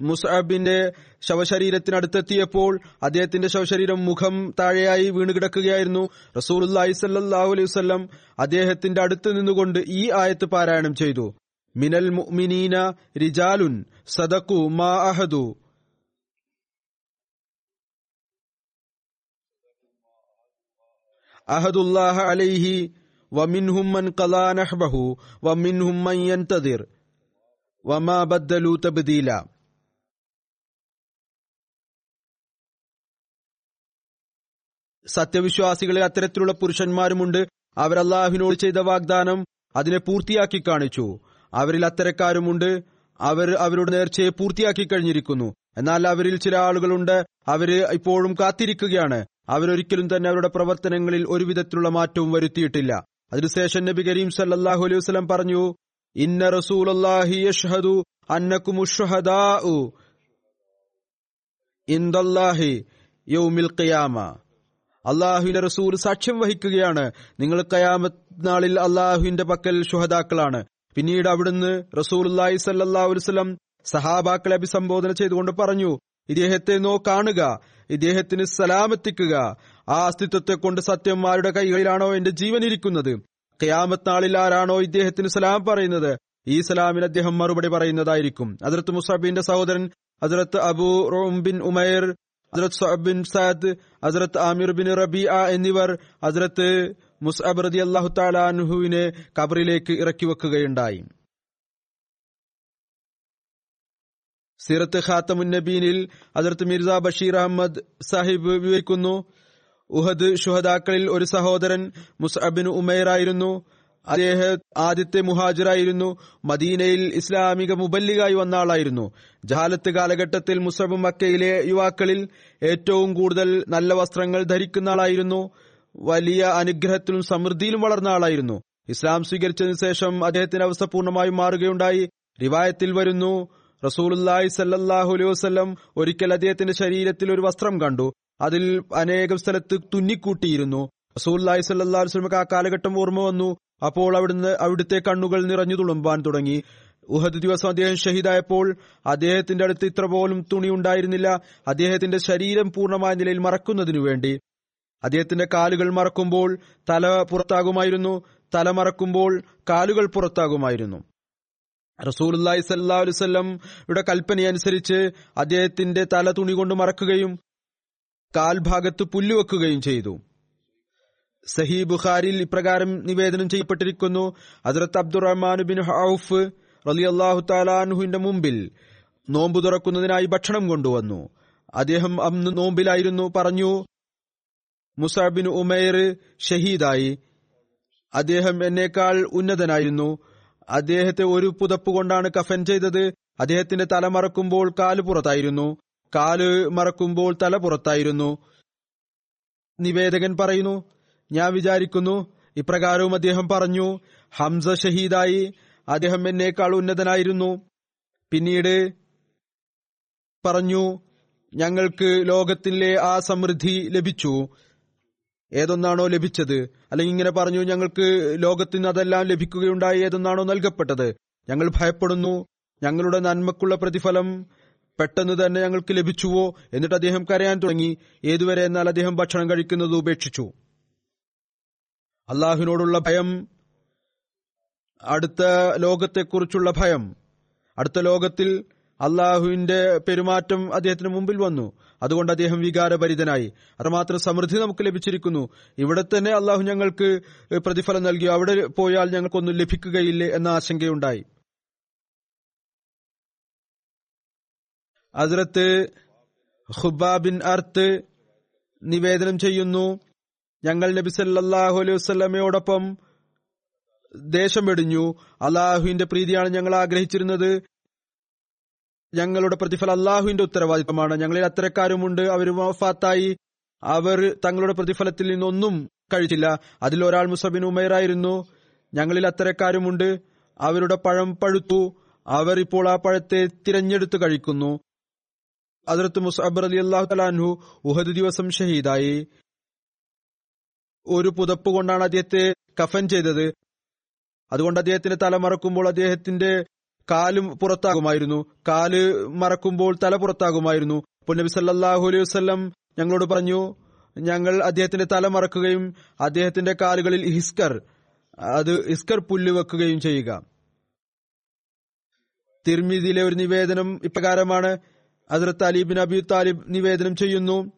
മുസാബിന്റെ ശവശരീരത്തിനടുത്തെത്തിയപ്പോൾ അദ്ദേഹത്തിന്റെ ശവശരീരം മുഖം താഴെയായി വീണ് കിടക്കുകയായിരുന്നു റസൂലി സല്ലാഹു അലൈഹി വസ്ലം അദ്ദേഹത്തിന്റെ അടുത്ത് നിന്നുകൊണ്ട് ഈ ആയത്ത് പാരായണം ചെയ്തു. മിനൽ മുഅ്മിനീന റിജാലുൻ സദക്കു മാ അഹദു. അഹദുല്ലാഹ അലൈഹി വമിൻഹുമ്മൻ കലാ നഹ്ബഹു വമിൻഹും മൻ വമാബദ്ദലു വമാ ബദ്ദലു തബ്ദീല. സത്യവിശ്വാസികളിൽ അത്തരത്തിലുള്ള പുരുഷന്മാരുമുണ്ട്. അവരല്ലാഹുവിനോട് ചെയ്ത വാഗ്ദാനം അതിനെ പൂർത്തിയാക്കി കാണിച്ചു. അവരിൽ അത്തരക്കാരുമുണ്ട്. അവർ അവരുടെ നേർച്ചയെ പൂർത്തിയാക്കി കഴിഞ്ഞിരിക്കുന്നു. എന്നാൽ അവരിൽ ചില ആളുകളുണ്ട്. അവർ ഇപ്പോഴും കാത്തിരിക്കുകയാണ്. അവരൊരിക്കലും തന്നെ അവരുടെ പ്രവർത്തനങ്ങളിൽ ഒരുവിധത്തിലുള്ള മാറ്റവും വരുത്തിയിട്ടില്ല. അതിനുശേഷം നബി കരീം സല്ലാഹു അലൈഹി വസ്ലം പറഞ്ഞു ഇന്ന റസൂലി യൗമിൽ ഖിയാമ. അള്ളാഹുവിന്റെ റസൂൽ സാക്ഷ്യം വഹിക്കുകയാണ്. നിങ്ങൾ കയാമത്ത് നാളിൽ അള്ളാഹുവിന്റെ പക്കൽ ഷുഹദാക്കളാണ്. പിന്നീട് അവിടുന്ന് റസൂലി സല്ലാ വസ്ലം സഹാബാക്കളെ അഭിസംബോധന ചെയ്തുകൊണ്ട് പറഞ്ഞു ഇദ്ദേഹത്തെ നോ കാണുക. ഇദ്ദേഹത്തിന് സലാമെത്തിക്കുക ആ അസ്തിത്വത്തെ കൊണ്ട് സത്യം ആരുടെ കൈകളിലാണോ എന്റെ ജീവൻ ഇരിക്കുന്നത്? ഖയാമത്ത് നാളിൽ ആരാണോ ഇദ്ദേഹത്തിന് സലാം പറയുന്നത്? ഈ സലാമിന് അദ്ദേഹം മറുപടി പറയുന്നതായിരിക്കും. അതിർത്ത് മുസാബിന്റെ സഹോദരൻ Hazrat Abu Rum bin Umair Hazrat Saab bin Saad ഹസരത്ത് ആമിർ ബിൻ റബി എന്നിവർ ഹസരത്ത് മുസ്അബ് റതി അള്ളാഹു താലാൻഹുവിനെ കബറിലേക്ക് ഇറക്കി വെക്കുകയുണ്ടായി. സിറത്ത് ഖാത്തമുന്നബീനിൽ അതിർത്ത് മിർസ ബഷീർ അഹമ്മദ് സാഹിബ് വിവരിക്കുന്നു. ഉഹദ് ഷുഹദാക്കളിൽ ഒരു സഹോദരൻ മുസ്അബിൻ ഉമൈറായിരുന്നു അദ്ദേഹം ആദ്യത്തെ മുഹാജിറായിരുന്നു. മദീനയിൽ ഇസ്ലാമിക മുബല്ലികായി വന്ന ആളായിരുന്നു. ജഹാലത്ത് കാലഘട്ടത്തിൽ മുസബ് മക്കയിലെ യുവാക്കളിൽ ഏറ്റവും കൂടുതൽ നല്ല വസ്ത്രങ്ങൾ ധരിക്കുന്ന ആളായിരുന്നു. വലിയ അനുഗ്രഹത്തിലും സമൃദ്ധിയിലും വളർന്ന ആളായിരുന്നു. ഇസ്ലാം സ്വീകരിച്ചതിനു ശേഷം അദ്ദേഹത്തിന്റെ അവസ്ഥ പൂർണമായും മാറുകയുണ്ടായി. റിവായത്തിൽ വരുന്നു റസൂലുല്ലാഹി സല്ലാഹു അലൈഹി വസ്ലം ഒരിക്കൽ അദ്ദേഹത്തിന്റെ ശരീരത്തിൽ ഒരു വസ്ത്രം കണ്ടു. അതിൽ അനേകം സ്ഥലത്ത് തുന്നിക്കൂട്ടിയിരുന്നു. റസൂല്ലായി സല്ലാ വസ്ലമക്ക് ആ കാലഘട്ടം ഓർമ്മ വന്നു. അപ്പോൾ അവിടുന്ന് അവിടുത്തെ കണ്ണുകൾ നിറഞ്ഞു തുളുമ്പാൻ തുടങ്ങി. ഉഹദ് ദിവസം അദ്ദേഹം ഷഹീദായപ്പോൾ അദ്ദേഹത്തിന്റെ അടുത്ത് ഇത്ര പോലും തുണി ഉണ്ടായിരുന്നില്ല. അദ്ദേഹത്തിന്റെ ശരീരം പൂർണമായ നിലയിൽ മറക്കുന്നതിനു വേണ്ടി. അദ്ദേഹത്തിന്റെ കാലുകൾ മറക്കുമ്പോൾ തല പുറത്താകുമായിരുന്നു. തല മറക്കുമ്പോൾ കാലുകൾ പുറത്താകുമായിരുന്നു. റസൂലി സല്ലാ വസല്ലം യുടെ കൽപ്പനയനുസരിച്ച് അദ്ദേഹത്തിന്റെ തല തുണി കൊണ്ട് മറക്കുകയും കാൽഭാഗത്ത് പുല്ലുവെക്കുകയും ചെയ്തു. സഹി ബുഖാരിൽ ഇപ്രകാരം നിവേദനം ചെയ്യപ്പെട്ടിരിക്കുന്നു. ഹസ്രത്ത് അബ്ദുറഹ്മാൻ ബിൻ ഹൌഫ് റലി അള്ളാഹു താലാൻഹുവിന്റെ മുമ്പിൽ നോമ്പു തുറക്കുന്നതിനായി ഭക്ഷണം കൊണ്ടുവന്നു. അദ്ദേഹം അന്ന് നോമ്പിലായിരുന്നു. പറഞ്ഞു മുസാബിൻ ഉമേർ ഷഹീദായി. അദ്ദേഹം എന്നേക്കാൾ ഉന്നതനായിരുന്നു. അദ്ദേഹത്തെ ഒരു പുതപ്പ് കൊണ്ടാണ് കഫൻ ചെയ്തത്. അദ്ദേഹത്തിന്റെ തല മറക്കുമ്പോൾ കാൽ പുറത്തായിരുന്നു. കാൽ മറക്കുമ്പോൾ തല പുറത്തായിരുന്നു. നിവേദകൻ പറയുന്നു ഞാൻ വിചാരിക്കുന്നു ഇപ്രകാരവും അദ്ദേഹം പറഞ്ഞു ഹംസ ഷഹീദായി അദ്ദേഹം എന്നേക്കാൾ ഉന്നതനായിരുന്നു. പിന്നീട് പറഞ്ഞു ഞങ്ങൾക്ക് ലോകത്തിലെ ആ സമൃദ്ധി ലഭിച്ചു. ഏതൊന്നാണോ ലഭിച്ചത്. അല്ലെങ്കിൽ ഇങ്ങനെ പറഞ്ഞു ഞങ്ങൾക്ക് ലോകത്തിന് അതെല്ലാം ലഭിക്കുകയുണ്ടായി ഏതൊന്നാണോ നൽകപ്പെട്ടത്. ഞങ്ങൾ ഭയപ്പെടുന്നു. ഞങ്ങളുടെ നന്മക്കുള്ള പ്രതിഫലം പെട്ടെന്ന് തന്നെ ഞങ്ങൾക്ക് ലഭിച്ചുവോ? എന്നിട്ട് അദ്ദേഹം കരയാൻ തുടങ്ങി. ഏതുവരെ എന്നാൽ അദ്ദേഹം ഭക്ഷണം കഴിക്കുന്നത് ഉപേക്ഷിച്ചു. അള്ളാഹുവിനോടുള്ള ഭയം അടുത്ത ലോകത്തെക്കുറിച്ചുള്ള ഭയം. അടുത്ത ലോകത്തിൽ അള്ളാഹുവിന്റെ പെരുമാറ്റം അദ്ദേഹത്തിന് മുമ്പിൽ വന്നു. അതുകൊണ്ട് അദ്ദേഹം വികാരഭരിതനായി. അത്രമാത്രം സമൃദ്ധി നമുക്ക് ലഭിച്ചിരിക്കുന്നു. ഇവിടെ തന്നെ അള്ളാഹു ഞങ്ങൾക്ക് പ്രതിഫലം നൽകി. അവിടെ പോയാൽ ഞങ്ങൾക്കൊന്നും ലഭിക്കുകയില്ലേ എന്ന ആശങ്കയുണ്ടായി. അതിർത്ത് ഹുബാബിൻ അർത്ത് നിവേദനം ചെയ്യുന്നു. ഞങ്ങൾ നബി സല്ലാഹു അലൈഹി വസ്ലമയോടൊപ്പം ദേശം വെടിഞ്ഞു. അള്ളാഹുവിന്റെ പ്രീതിയാണ് ഞങ്ങൾ ആഗ്രഹിച്ചിരുന്നത്. ഞങ്ങളുടെ പ്രതിഫലം അള്ളാഹുവിന്റെ ഉത്തരവാദിത്തമാണ്. ഞങ്ങളിൽ അത്തരക്കാരുമുണ്ട്. അവർ വഫാത്തായി. അവർ തങ്ങളുടെ പ്രതിഫലത്തിൽ നിന്നൊന്നും കഴിച്ചില്ല. അതിൽ ഒരാൾ മുസബിൻ ഉമേറായിരുന്നു ഞങ്ങളിൽ അത്തരക്കാരുമുണ്ട്. അവരുടെ പഴം പഴുത്തു. അവർ ഇപ്പോൾ ആ പഴത്തെ തിരഞ്ഞെടുത്ത് കഴിക്കുന്നു. അതിർത്ത് മുസബർ അലി അള്ളാഹു തലാൻഹു ഉഹദ് ദിവസം ഷഹീദായി. ഒരു പുതപ്പ് കൊണ്ടാണ് അദ്ദേഹത്തെ കഫൻ ചെയ്തത്. അതുകൊണ്ട് അദ്ദേഹത്തിന്റെ തല മറക്കുമ്പോൾ അദ്ദേഹത്തിന്റെ കാലും പുറത്താകുമായിരുന്നു. കാൽ മറക്കുമ്പോൾ തല പുറത്താകുമായിരുന്നു. അപ്പോൾ നബി സല്ലാഹു അലൈഹി വസ്ലം ഞങ്ങളോട് പറഞ്ഞു ഞങ്ങൾ അദ്ദേഹത്തിന്റെ തല മറക്കുകയും അദ്ദേഹത്തിന്റെ കാലുകളിൽ ഹിസ്കർ അത് ഹിസ്കർ പുല്ല് വെക്കുകയും ചെയ്യുക. തിരുമിതിയിലെ ഒരു നിവേദനം ഇപ്രകാരമാണ്. ഹസരത്ത് അലീബിൻ അബി താലിബ് നിവേദനം ചെയ്യുന്നു.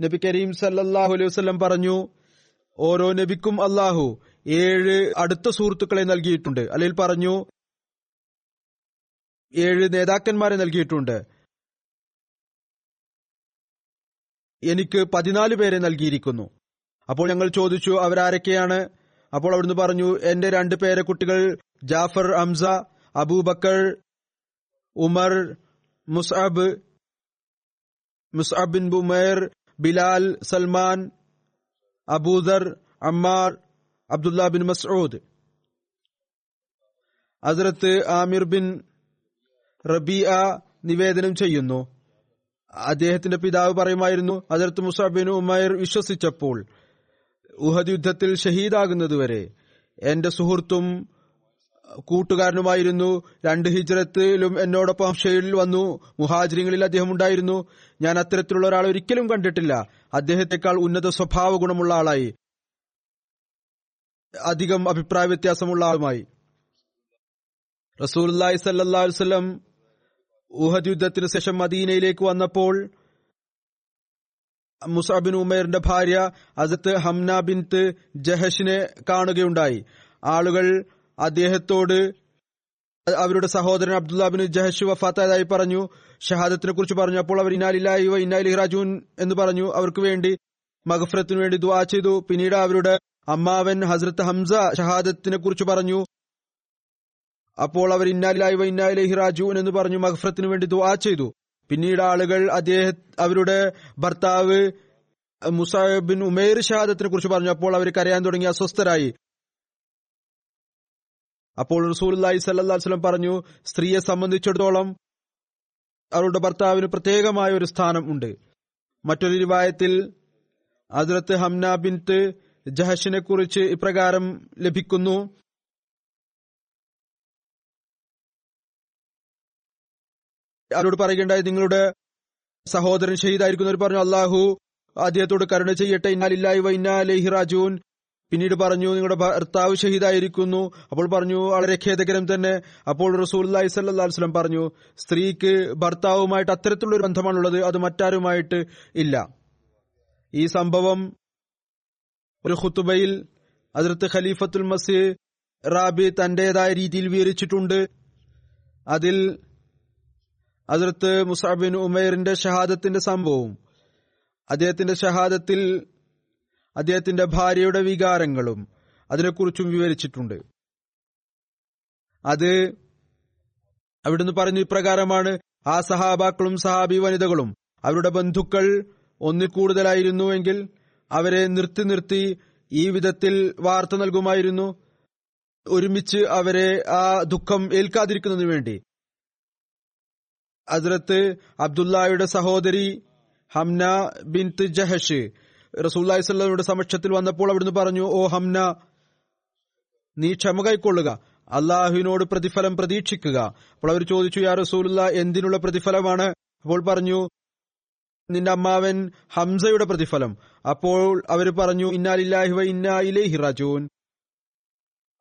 നബി കരീം സല്ലാഹു അലൈഹി വസ്ലം പറഞ്ഞു ഓരോ നബിക്കും അള്ളാഹു ഏഴ് അടുത്ത സുഹൃത്തുക്കളെ നൽകിയിട്ടുണ്ട്. അല്ലെങ്കിൽ പറഞ്ഞു ഏഴ് നേതാക്കന്മാരെ നൽകിയിട്ടുണ്ട്. എനിക്ക് പതിനാല് പേരെ നൽകിയിരിക്കുന്നു. അപ്പോൾ ഞങ്ങൾ ചോദിച്ചു അവരാരൊക്കെയാണ്? അപ്പോൾ അവിടുന്ന് പറഞ്ഞു എന്റെ രണ്ട് പേരെ കുട്ടികൾ Jafar Hamza Abu Bakr Umar Musab Musab bin Umair Bilal Salman Abu Dharr Ammar Abdullah bin Masud. Hazrat Amir bin Rabia നിവേദനം ചെയ്യുന്നു. അദ്ദേഹത്തിന്റെ പിതാവ് പറയുമായിരുന്നു അതിർത്ത് മുസാബിൻ ഉമൈർ വിശ്വസിച്ചപ്പോൾ ഉഹദ് യുദ്ധത്തിൽ ഷഹീദാകുന്നതുവരെ എന്റെ സുഹൃത്തും കൂട്ടുകാരനുമായിരുന്നു. രണ്ട് ഹിജ്രത്തിലും എന്നോടൊപ്പം ഷെയിൽ വന്നു മുഹാജിരിങ്ങളിൽ അദ്ദേഹം ഉണ്ടായിരുന്നു. ഞാൻ അത്തരത്തിലുള്ള ഒരാൾ ഒരിക്കലും കണ്ടിട്ടില്ല. അദ്ദേഹത്തെക്കാൾ ഉന്നത സ്വഭാവ ഗുണമുള്ള ആളായി. അധികം അഭിപ്രായ വ്യത്യാസമുള്ള ആളുമായി. റസൂൽ സല്ലാ വല്ലം യുദ്ധത്തിനു ശേഷം മദീനയിലേക്ക് വന്നപ്പോൾ മുസാബിൻ ഉമേറിന്റെ ഭാര്യ അസത്ത് ഹംന ബിൻത്ത് ജഹഷിനെ കാണുകയുണ്ടായി. ആളുകൾ അദ്ദേഹത്തോട് അവരുടെ സഹോദരൻ അബ്ദുല്ല ബിൻ ജഹഷ് വഫാത്തായതായി പറഞ്ഞു. ഷഹാദത്തിനെ കുറിച്ച് പറഞ്ഞു. അപ്പോൾ അവർ ഇന്നാലില്ലായി വ റാജൂൻ എന്ന് പറഞ്ഞു. അവർക്ക് വേണ്ടി മഗഫ്രത്തിനു വേണ്ടി ദുവാ ചെയ്തു. പിന്നീട് അവരുടെ അമ്മാവൻ ഹസ്രത്ത് ഹംസ ഷഹാദത്തിനെ കുറിച്ച് പറഞ്ഞു. അപ്പോൾ അവർ ഇന്നാലിലായി വ ഇന്നാലി റാജൂൻ എന്ന് പറഞ്ഞു മഹഫ്രത്തിനു വേണ്ടി ദുആ ചെയ്തു. പിന്നീട് ആളുകൾ അദ്ദേഹ അവരുടെ ഭർത്താവ് മുസാബിൻ ബിൻ ഉമേർ ഷഹാദത്തിനെ കുറിച്ച് പറഞ്ഞു. അപ്പോൾ അവർ കരയാൻ തുടങ്ങി അസ്വസ്ഥരായി. അപ്പോൾ റസൂലി സല്ലാസ്ലം പറഞ്ഞു സ്ത്രീയെ സംബന്ധിച്ചിടത്തോളം അവരുടെ ഭർത്താവിന് പ്രത്യേകമായ ഒരു സ്ഥാനം ഉണ്ട്. മറ്റൊരു രൂപായത്തിൽ അതിർത്ത് ഹംന ബിൻത്ത് ജഹഷിനെ കുറിച്ച് ഇപ്രകാരം ലഭിക്കുന്നു. അവരോട് പറയുകയുണ്ടായി നിങ്ങളുടെ സഹോദരൻ ഷഹീദായിരിക്കുന്നവർ പറഞ്ഞു അള്ളാഹു അദ്ദേഹത്തോട് കരുണ ചെയ്യട്ടെ ഇന്നാലില്ലായി വ ഇന്നാലേഹി റാജൂൻ പിന്നീട് പറഞ്ഞു നിങ്ങളുടെ ഭർത്താവ് ഷഹീദായിരിക്കുന്നു അപ്പോൾ പറഞ്ഞു വളരെ ഖേദകരം തന്നെ. അപ്പോൾ റസൂൽ സല്ലാസ്ലം പറഞ്ഞു സ്ത്രീക്ക് ഭർത്താവുമായിട്ട് അത്തരത്തിലുള്ള ഒരു ബന്ധമാണുള്ളത് അത് മറ്റാരുമായിട്ട് ഇല്ല. ഈ സംഭവം ഒരു ഖുത്തുബയിൽ അതിർത്ത് ഖലീഫത്തുൽ മസീ റാബി തന്റേതായ രീതിയിൽ വിവരിച്ചിട്ടുണ്ട്. അതിൽ അതിർത്ത് മുസാബിൻ ഉമേറിന്റെ ഷഹാദത്തിന്റെ സംഭവവും അദ്ദേഹത്തിന്റെ ഷഹാദത്തിൽ അദ്ദേഹത്തിന്റെ ഭാര്യയുടെ വികാരങ്ങളും അതിനെക്കുറിച്ചും വിവരിച്ചിട്ടുണ്ട്. അത് അവിടുന്ന് പറഞ്ഞു ഇപ്രകാരമാണ് ആ സഹാബാക്കളും സഹാബി വനിതകളും അവരുടെ ബന്ധുക്കൾ ഒന്നിൽ കൂടുതലായിരുന്നുവെങ്കിൽ അവരെ നിർത്തി നിർത്തി ഈ വിധത്തിൽ വാർത്ത നൽകുമായിരുന്നു. ഒരുമിച്ച് അവരെ ആ ദുഃഖം ഏൽക്കാതിരിക്കുന്നതിനു വേണ്ടി. അതിർത്ത് അബ്ദുല്ലായുടെ സഹോദരി ഹംന ബിൻത്ത് ജഹഷ്. റസൂല്ലായി സമക്ഷത്തിൽ വന്നപ്പോൾ അവിടുന്ന് പറഞ്ഞു ഓ ഹംന നീ ക്ഷമ കൈക്കൊള്ളുക. അള്ളാഹുവിനോട് പ്രതിഫലം പ്രതീക്ഷിക്കുക. അപ്പോൾ അവർ ചോദിച്ചു യാ റസൂലുള്ള എന്തിനുള്ള പ്രതിഫലമാണ്? അപ്പോൾ പറഞ്ഞു നിന്റെ അമ്മാവൻ ഹംസയുടെ പ്രതിഫലം. അപ്പോൾ അവർ പറഞ്ഞു ഇന്നാലില്ലാഹി വ ഇന്നാ ഇലൈഹി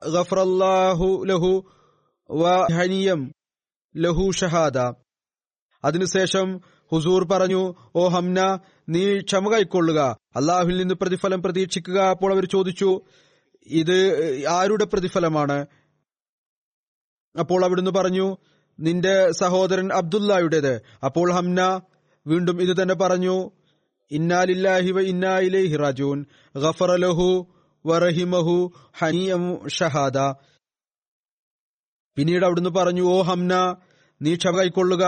ഗഫറല്ലാഹു ലഹു വ ലഹു ഷഹാദ. അതിനുശേഷം ഹുസൂർ പറഞ്ഞു ഓ ഹംന നീ ക്ഷമ കൈക്കൊള്ളുക. അള്ളാഹുവിൽ നിന്ന് പ്രതിഫലം പ്രതീക്ഷിക്കുക. അപ്പോൾ അവർ ചോദിച്ചു ഇത് ആരുടെ പ്രതിഫലമാണ്? അപ്പോൾ അവിടുന്ന് പറഞ്ഞു നിന്റെ സഹോദരൻ അബ്ദുല്ലായുടേത് അപ്പോൾ ഹംന വീണ്ടും ഇത് തന്നെ പറഞ്ഞു ഇന്നാലില്ലാഹി വ ഇന്നാ ഇലൈഹി റാജൂൻ. ഗഫറ ലഹു വറഹിമഹു ഹനിയം ഷഹാദ. പിന്നീട് അവിടുന്ന് പറഞ്ഞു ഓ ഹംന നീ ക്ഷമ കൈക്കൊള്ളുക.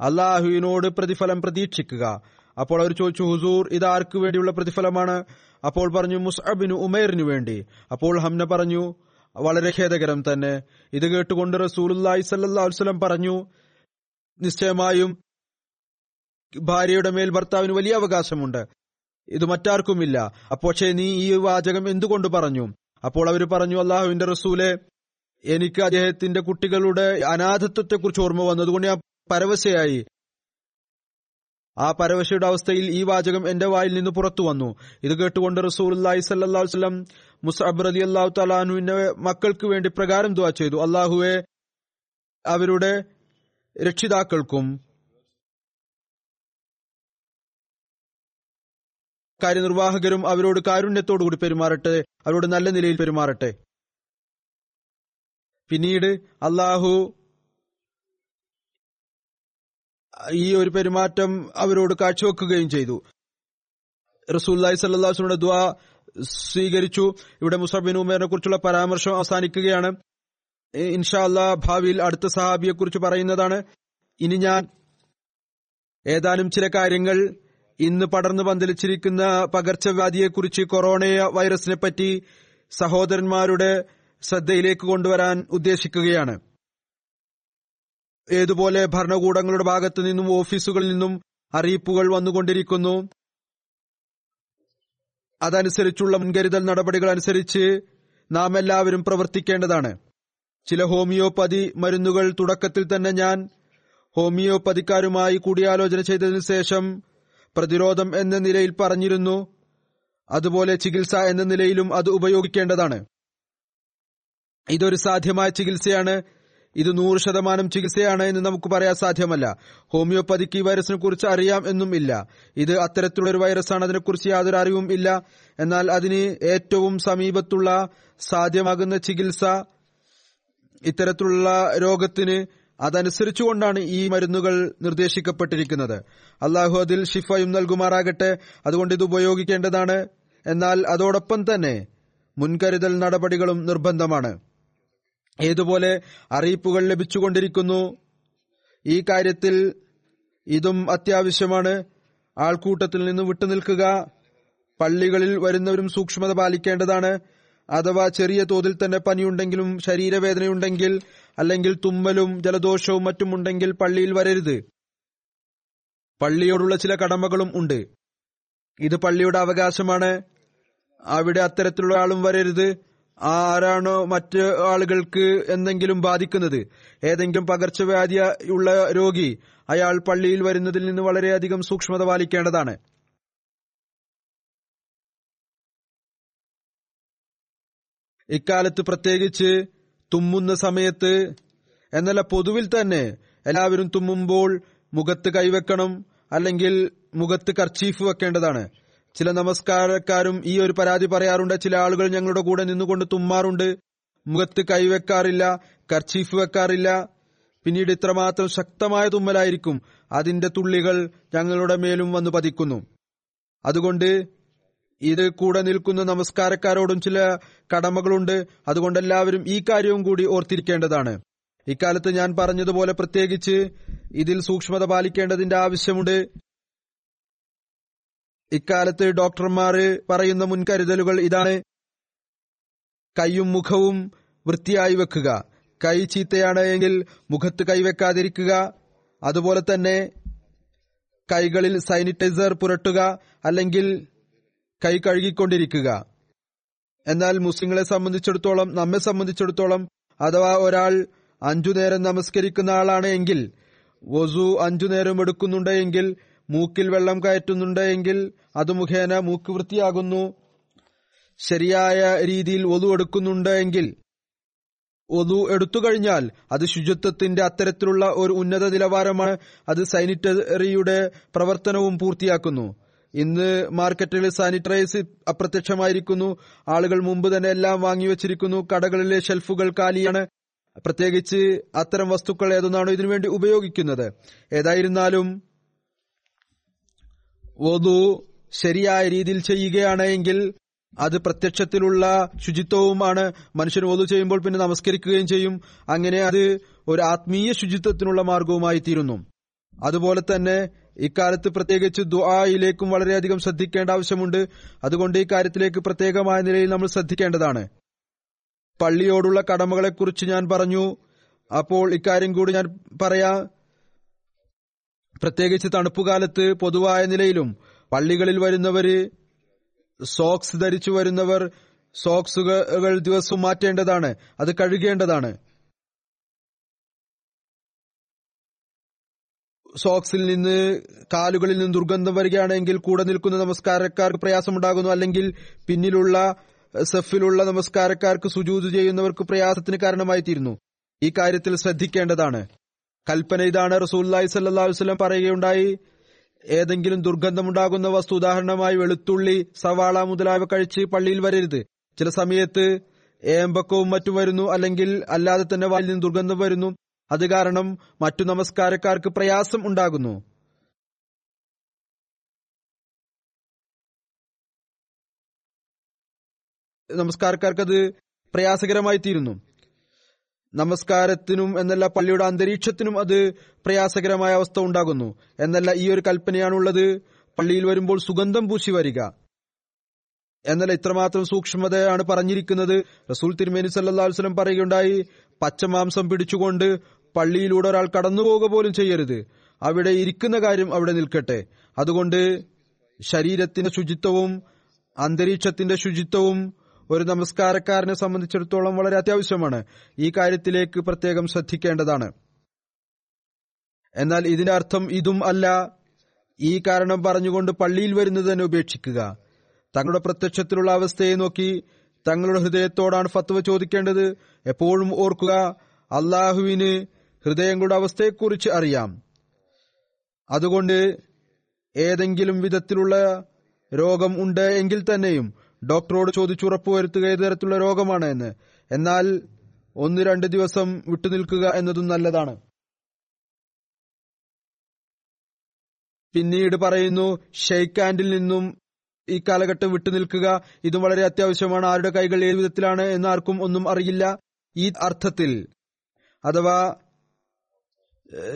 അള്ളാഹുവിനോട് പ്രതിഫലം പ്രതീക്ഷിക്കുക. അപ്പോൾ അവർ ചോദിച്ചു ഹുസൂർ ഇത് ആർക്കു വേണ്ടിയുള്ള പ്രതിഫലമാണ്? അപ്പോൾ പറഞ്ഞു മുസ്അബിന് ഉമേറിനു വേണ്ടി. അപ്പോൾ ഹംന പറഞ്ഞു വളരെ ഖേദകരം തന്നെ. ഇത് കേട്ടുകൊണ്ട് റസൂലുല്ലായി സല്ലാ വസ്ലം പറഞ്ഞു നിശ്ചയമായും ഭാര്യയുടെ മേൽ ഭർത്താവിന് വലിയ അവകാശമുണ്ട്. ഇത് മറ്റാർക്കുമില്ല. പക്ഷേ നീ ഈ വാചകം എന്തുകൊണ്ട് പറഞ്ഞു? അപ്പോൾ അവർ പറഞ്ഞു അള്ളാഹുവിന്റെ റസൂലെ എനിക്ക് അദ്ദേഹത്തിന്റെ കുട്ടികളുടെ അനാഥത്വത്തെക്കുറിച്ച് ഓർമ്മ വന്നതുകൊണ്ട് ഞാൻ പരവശയായി. ആ പരവശയുടെ അവസ്ഥയിൽ ഈ വാചകം എന്റെ വായിൽ നിന്ന് പുറത്തു വന്നു. ഇത് കേട്ടുകൊണ്ട് റസൂൽ സല്ലാസ്ലം മുസഅബ് അലി അള്ളാഹു തലാഹുവിന്റെ മക്കൾക്ക് വേണ്ടി പ്രകാരം ദുവാ ചെയ്തു. അള്ളാഹുവെ അവരുടെ രക്ഷിതാക്കൾക്കും കാര്യനിർവാഹകരും അവരോട് കാരുണ്യത്തോടുകൂടി പെരുമാറട്ടെ. അവരോട് നല്ല നിലയിൽ പെരുമാറട്ടെ. പിന്നീട് അള്ളാഹു ഈ ഒരു പെരുമാറ്റം അവരോട് കാഴ്ചവെക്കുകയും ചെയ്തു. റസൂല്ലായി സല്ലാസ്ലയുടെ ദ്വാ സ്വീകരിച്ചു. ഇവിടെ മുസബിൻ ഉമേറിനെ കുറിച്ചുള്ള പരാമർശം അവസാനിക്കുകയാണ്. ഇൻഷാ അല്ലാ ഭാവിയിൽ അടുത്ത സഹാബിയെ കുറിച്ച് പറയുന്നതാണ്. ഇനി ഞാൻ ഏതാനും ചില കാര്യങ്ങൾ ഇന്ന് പടർന്നു പന്തലിച്ചിരിക്കുന്ന പകർച്ചവ്യാധിയെക്കുറിച്ച് കൊറോണ വൈറസിനെ പറ്റി സഹോദരന്മാരുടെ ശ്രദ്ധയിലേക്ക് കൊണ്ടുവരാൻ ഉദ്ദേശിക്കുകയാണ്. ഏതുപോലെ ഭരണകൂടങ്ങളുടെ ഭാഗത്തു നിന്നും ഓഫീസുകളിൽ നിന്നും അറിയിപ്പുകൾ വന്നുകൊണ്ടിരിക്കുന്നു. അതനുസരിച്ചുള്ള മുൻകരുതൽ നടപടികൾ അനുസരിച്ച് നാം എല്ലാവരും പ്രവർത്തിക്കേണ്ടതാണ്. ചില ഹോമിയോപ്പതി മരുന്നുകൾ തുടക്കത്തിൽ തന്നെ ഞാൻ ഹോമിയോപ്പതിക്കാരുമായി കൂടിയാലോചന ചെയ്തതിനു ശേഷം പ്രതിരോധം എന്ന നിലയിൽ പറഞ്ഞിരുന്നു. അതുപോലെ ചികിത്സ എന്ന നിലയിലും അത് ഉപയോഗിക്കേണ്ടതാണ്. ഇതൊരു സാധ്യമായ ചികിത്സയാണ്. ഇത് നൂറ് ശതമാനം ചികിത്സയാണ് എന്ന് നമുക്ക് പറയാൻ സാധ്യമല്ല. ഹോമിയോപ്പതിക്ക് ഈ വൈറസിനെ കുറിച്ച് അറിയാം എന്നും ഇല്ല. ഇത് അത്തരത്തിലുള്ള ഒരു വൈറസാണ് അതിനെക്കുറിച്ച് യാതൊരു അറിവും ഇല്ല. എന്നാൽ അതിന് ഏറ്റവും സമീപത്തുള്ള സാധ്യമാകുന്ന ചികിത്സ ഇത്തരത്തിലുള്ള രോഗത്തിന് അതനുസരിച്ചുകൊണ്ടാണ് ഈ മരുന്നുകൾ നിർദ്ദേശിക്കപ്പെട്ടിരിക്കുന്നത്. അള്ളാഹു അതിൽ ഷിഫയും നൽകുമാറാകട്ടെ. അതുകൊണ്ട് ഇത് ഉപയോഗിക്കേണ്ടതാണ്. എന്നാൽ അതോടൊപ്പം തന്നെ മുൻകരുതൽ നടപടികളും നിർബന്ധമാണ്. ഏതുപോലെ അറിയിപ്പുകൾ ലഭിച്ചുകൊണ്ടിരിക്കുന്നു. ഈ കാര്യത്തിൽ ഇതും അത്യാവശ്യമാണ്. ആൾക്കൂട്ടത്തിൽ നിന്ന് വിട്ടുനിൽക്കുക പള്ളികളിൽ വരുന്നവരും സൂക്ഷ്മത പാലിക്കേണ്ടതാണ്. അഥവാ ചെറിയ തോതിൽ തന്നെ പനിയുണ്ടെങ്കിലും ശരീരവേദനയുണ്ടെങ്കിൽ അല്ലെങ്കിൽ തുമ്മലും ജലദോഷവും മറ്റും ഉണ്ടെങ്കിൽ പള്ളിയിൽ വരരുത്. പള്ളിയോടുള്ള ചില കടമകളും ഉണ്ട്. ഇത് പള്ളിയുടെ അവകാശമാണ്. അവിടെ അത്തരത്തിലുള്ള ആളും വരരുത്. ആരാണോ മറ്റ് ആളുകൾക്ക് എന്തെങ്കിലും ബാധിക്കുന്നത്? ഏതെങ്കിലും പകർച്ചവ്യാധി ഉള്ള രോഗി അയാൾ പള്ളിയിൽ വരുന്നതിൽ നിന്ന് വളരെയധികം സൂക്ഷ്മത പാലിക്കേണ്ടതാണ്. ഇക്കാലത്ത് പ്രത്യേകിച്ച് തുമ്മുന്ന സമയത്ത് എന്നല്ല പൊതുവിൽ തന്നെ എല്ലാവരും തുമ്മുമ്പോൾ മുഖത്ത് കൈവെക്കണം അല്ലെങ്കിൽ മുഖത്ത് കർച്ചീഫ് വെക്കേണ്ടതാണ്. ചില നമസ്കാരക്കാരും ഈ ഒരു പരാതി പറയാറുണ്ട്. ചില ആളുകൾ ഞങ്ങളുടെ കൂടെ നിന്നുകൊണ്ട് തുമ്മാറുണ്ട്. മുഖത്ത് കൈവെക്കാറില്ല കർച്ചീഫ് വെക്കാറില്ല. പിന്നീട് ഇത്രമാത്രം ശക്തമായ തുമ്മലായിരിക്കും അതിന്റെ തുള്ളികൾ ഞങ്ങളുടെ മേലും വന്ന് പതിക്കുന്നു. അതുകൊണ്ട് ഇത് കൂടെ നിൽക്കുന്ന നമസ്കാരക്കാരോടും ചില കടമകളുണ്ട്. അതുകൊണ്ട് എല്ലാവരും ഈ കാര്യവും കൂടി ഓർത്തിരിക്കേണ്ടതാണ്. ഇക്കാലത്ത് ഞാൻ പറഞ്ഞതുപോലെ പ്രത്യേകിച്ച് ഇതിൽ സൂക്ഷ്മത പാലിക്കേണ്ടതിന്റെ ആവശ്യമുണ്ട്. ഇക്കാലത്ത് ഡോക്ടർമാർ പറയുന്ന മുൻകരുതലുകൾ ഇതാണ്. കൈയും മുഖവും വൃത്തിയായി വെക്കുക. കൈ ചീത്തയാണ് എങ്കിൽ മുഖത്ത് കൈവെക്കാതിരിക്കുക അതുപോലെ തന്നെ കൈകളിൽ സാനിറ്റൈസർ പുരട്ടുക അല്ലെങ്കിൽ കൈ കഴുകിക്കൊണ്ടിരിക്കുക. എന്നാൽ മുസ്ലിങ്ങളെ സംബന്ധിച്ചിടത്തോളം നമ്മെ സംബന്ധിച്ചിടത്തോളം അഥവാ ഒരാൾ അഞ്ചു നേരം നമസ്കരിക്കുന്ന ആളാണ് എങ്കിൽ വസു അഞ്ചു നേരം എടുക്കുന്നുണ്ട് എങ്കിൽ മൂക്കിൽ വെള്ളം കയറ്റുന്നുണ്ട് എങ്കിൽ അത് മുഖേന മൂക്ക് വൃത്തിയാകുന്നു. ശരിയായ രീതിയിൽ ഒതു എടുക്കുന്നുണ്ട് എങ്കിൽ ഒതു എടുത്തു കഴിഞ്ഞാൽ അത് ശുചിത്വത്തിന്റെ അത്തരത്തിലുള്ള ഒരു ഉന്നത നിലവാരമാണ്. അത് സാനിറ്ററിയുടെ പ്രവർത്തനവും പൂർത്തിയാക്കുന്നു. ഇന്ന് മാർക്കറ്റിൽ സാനിറ്റൈസ് അപ്രത്യക്ഷമായിരിക്കുന്നു. ആളുകൾ മുമ്പ് തന്നെ എല്ലാം വാങ്ങിവെച്ചിരിക്കുന്നു കടകളിലെ ഷെൽഫുകൾ കാലിയാണ്. പ്രത്യേകിച്ച് അത്തരം വസ്തുക്കൾ ഏതൊന്നാണോ ഇതിനുവേണ്ടി ഉപയോഗിക്കുന്നത്. ഏതായിരുന്നാലും വധു ശരിയായ രീതിയിൽ ചെയ്യുകയാണെങ്കിൽ അത് പ്രത്യക്ഷത്തിലുള്ള ശുചിത്വവുമാണ്. മനുഷ്യൻ വധു ചെയ്യുമ്പോൾ പിന്നെ നമസ്കരിക്കുകയും ചെയ്യും. അങ്ങനെ അത് ഒരു ആത്മീയ ശുചിത്വത്തിനുള്ള മാർഗവുമായി തീരുന്നു. അതുപോലെ തന്നെ ഇക്കാലത്ത് പ്രത്യേകിച്ച് ദുആയിലേക്കും വളരെയധികം ശ്രദ്ധിക്കേണ്ട ആവശ്യമുണ്ട്. അതുകൊണ്ട് ഈ കാര്യത്തിലേക്ക് പ്രത്യേകമായ നിലയിൽ നമ്മൾ ശ്രദ്ധിക്കേണ്ടതാണ്. പള്ളിയോടുള്ള കടമകളെക്കുറിച്ച് ഞാൻ പറഞ്ഞു. അപ്പോൾ ഇക്കാര്യം കൂടി ഞാൻ പറയാം. പ്രത്യേകിച്ച് തണുപ്പുകാലത്ത് പൊതുവായ നിലയിലും പള്ളികളിൽ വരുന്നവര് സോക്സ് ധരിച്ചു വരുന്നവർ സോക്സുകൾ ദിവസം മാറ്റേണ്ടതാണ് അത് കഴുകേണ്ടതാണ്. സോക്സിൽ നിന്ന് കാലുകളിൽ നിന്ന് ദുർഗന്ധം വരികയാണെങ്കിൽ കൂടെ നിൽക്കുന്ന നമസ്കാരക്കാർക്ക് പ്രയാസമുണ്ടാകുന്നു അല്ലെങ്കിൽ പിന്നിലുള്ള സെഫിലുള്ള നമസ്കാരക്കാർക്ക് സുജൂത് ചെയ്യുന്നവർക്ക് പ്രയാസത്തിന് കാരണമായി തീരുന്നു ഈ കാര്യത്തിൽ ശ്രദ്ധിക്കേണ്ടതാണ്. കൽപ്പന ഇതാണ് റസൂല്ലായി സല്ലാ വസ്ലം പറയുകയുണ്ടായി. ഏതെങ്കിലും ദുർഗന്ധമുണ്ടാകുന്ന വസ്തു ഉദാഹരണമായി വെളുത്തുള്ളി സവാള മുതലായവ കഴിച്ച് പള്ളിയിൽ വരരുത്. ചില സമയത്ത് ഏമ്പക്കവും മറ്റും വരുന്നു അല്ലെങ്കിൽ അല്ലാതെ തന്നെ വായിൽ നിന്ന് ദുർഗന്ധം വരുന്നു. അത് കാരണം മറ്റു നമസ്കാരക്കാർക്ക് പ്രയാസം ഉണ്ടാകുന്നു. നമസ്കാരക്കാർക്കത് പ്രയാസകരമായി തീരുന്നു. നമസ്കാരത്തിനും എന്നല്ല പള്ളിയുടെ അന്തരീക്ഷത്തിനും അത് പ്രയാസകരമായ അവസ്ഥ ഉണ്ടാകുന്നു. എന്നല്ല ഈ ഒരു കൽപ്പനയാണുള്ളത്. പള്ളിയിൽ വരുമ്പോൾ സുഗന്ധം പൂശി വരിക. എന്നല്ല ഇത്രമാത്രം സൂക്ഷ്മതയാണ് പറഞ്ഞിരിക്കുന്നത്. റസൂൽ തിരുമേനി സല്ലാസ്ലം പറയുകയുണ്ടായി പച്ചമാംസം പിടിച്ചുകൊണ്ട് പള്ളിയിലൂടെ ഒരാൾ കടന്നുപോകുക പോലും ചെയ്യരുത്. അവിടെ ഇരിക്കുന്ന കാര്യം അവിടെ നിൽക്കട്ടെ. അതുകൊണ്ട് ശരീരത്തിന്റെ ശുചിത്വവും അന്തരീക്ഷത്തിന്റെ ശുചിത്വവും ഒരു നമസ്കാരക്കാരനെ സംബന്ധിച്ചിടത്തോളം വളരെ അത്യാവശ്യമാണ്. ഈ കാര്യത്തിലേക്ക് പ്രത്യേകം ശ്രദ്ധിക്കേണ്ടതാണ്. എന്നാൽ ഇതിന്റെ അർത്ഥം ഇതും അല്ല. ഈ കാരണം പറഞ്ഞുകൊണ്ട് പള്ളിയിൽ വരുന്നത് തന്നെ ഉപേക്ഷിക്കുക. തങ്ങളുടെ പ്രത്യക്ഷത്തിലുള്ള അവസ്ഥയെ നോക്കി തങ്ങളുടെ ഹൃദയത്തോടാണ് ഫത്വ ചോദിക്കേണ്ടത്. എപ്പോഴും ഓർക്കുക അള്ളാഹുവിന് ഹൃദയങ്ങളുടെ അവസ്ഥയെക്കുറിച്ച് അറിയാം. അതുകൊണ്ട് ഏതെങ്കിലും വിധത്തിലുള്ള രോഗം ഉണ്ട് എങ്കിൽ തന്നെയും ഡോക്ടറോട് ചോദിച്ചുറപ്പ് വരുത്തുക ഏത് തരത്തിലുള്ള രോഗമാണ് എന്ന്. എന്നാൽ ഒന്ന് രണ്ട് ദിവസം വിട്ടുനിൽക്കുക എന്നതും നല്ലതാണ്. പിന്നീട് പറയുന്നു ഷെയ്ക്ക് ആൻഡിൽ നിന്നും ഈ കാലഘട്ടം വിട്ടുനിൽക്കുക ഇതും വളരെ അത്യാവശ്യമാണ്. ആരുടെ കൈകൾ ഏത് വിധത്തിലാണ് എന്ന് ആർക്കും ഒന്നും അറിയില്ല. ഈ അർത്ഥത്തിൽ അഥവാ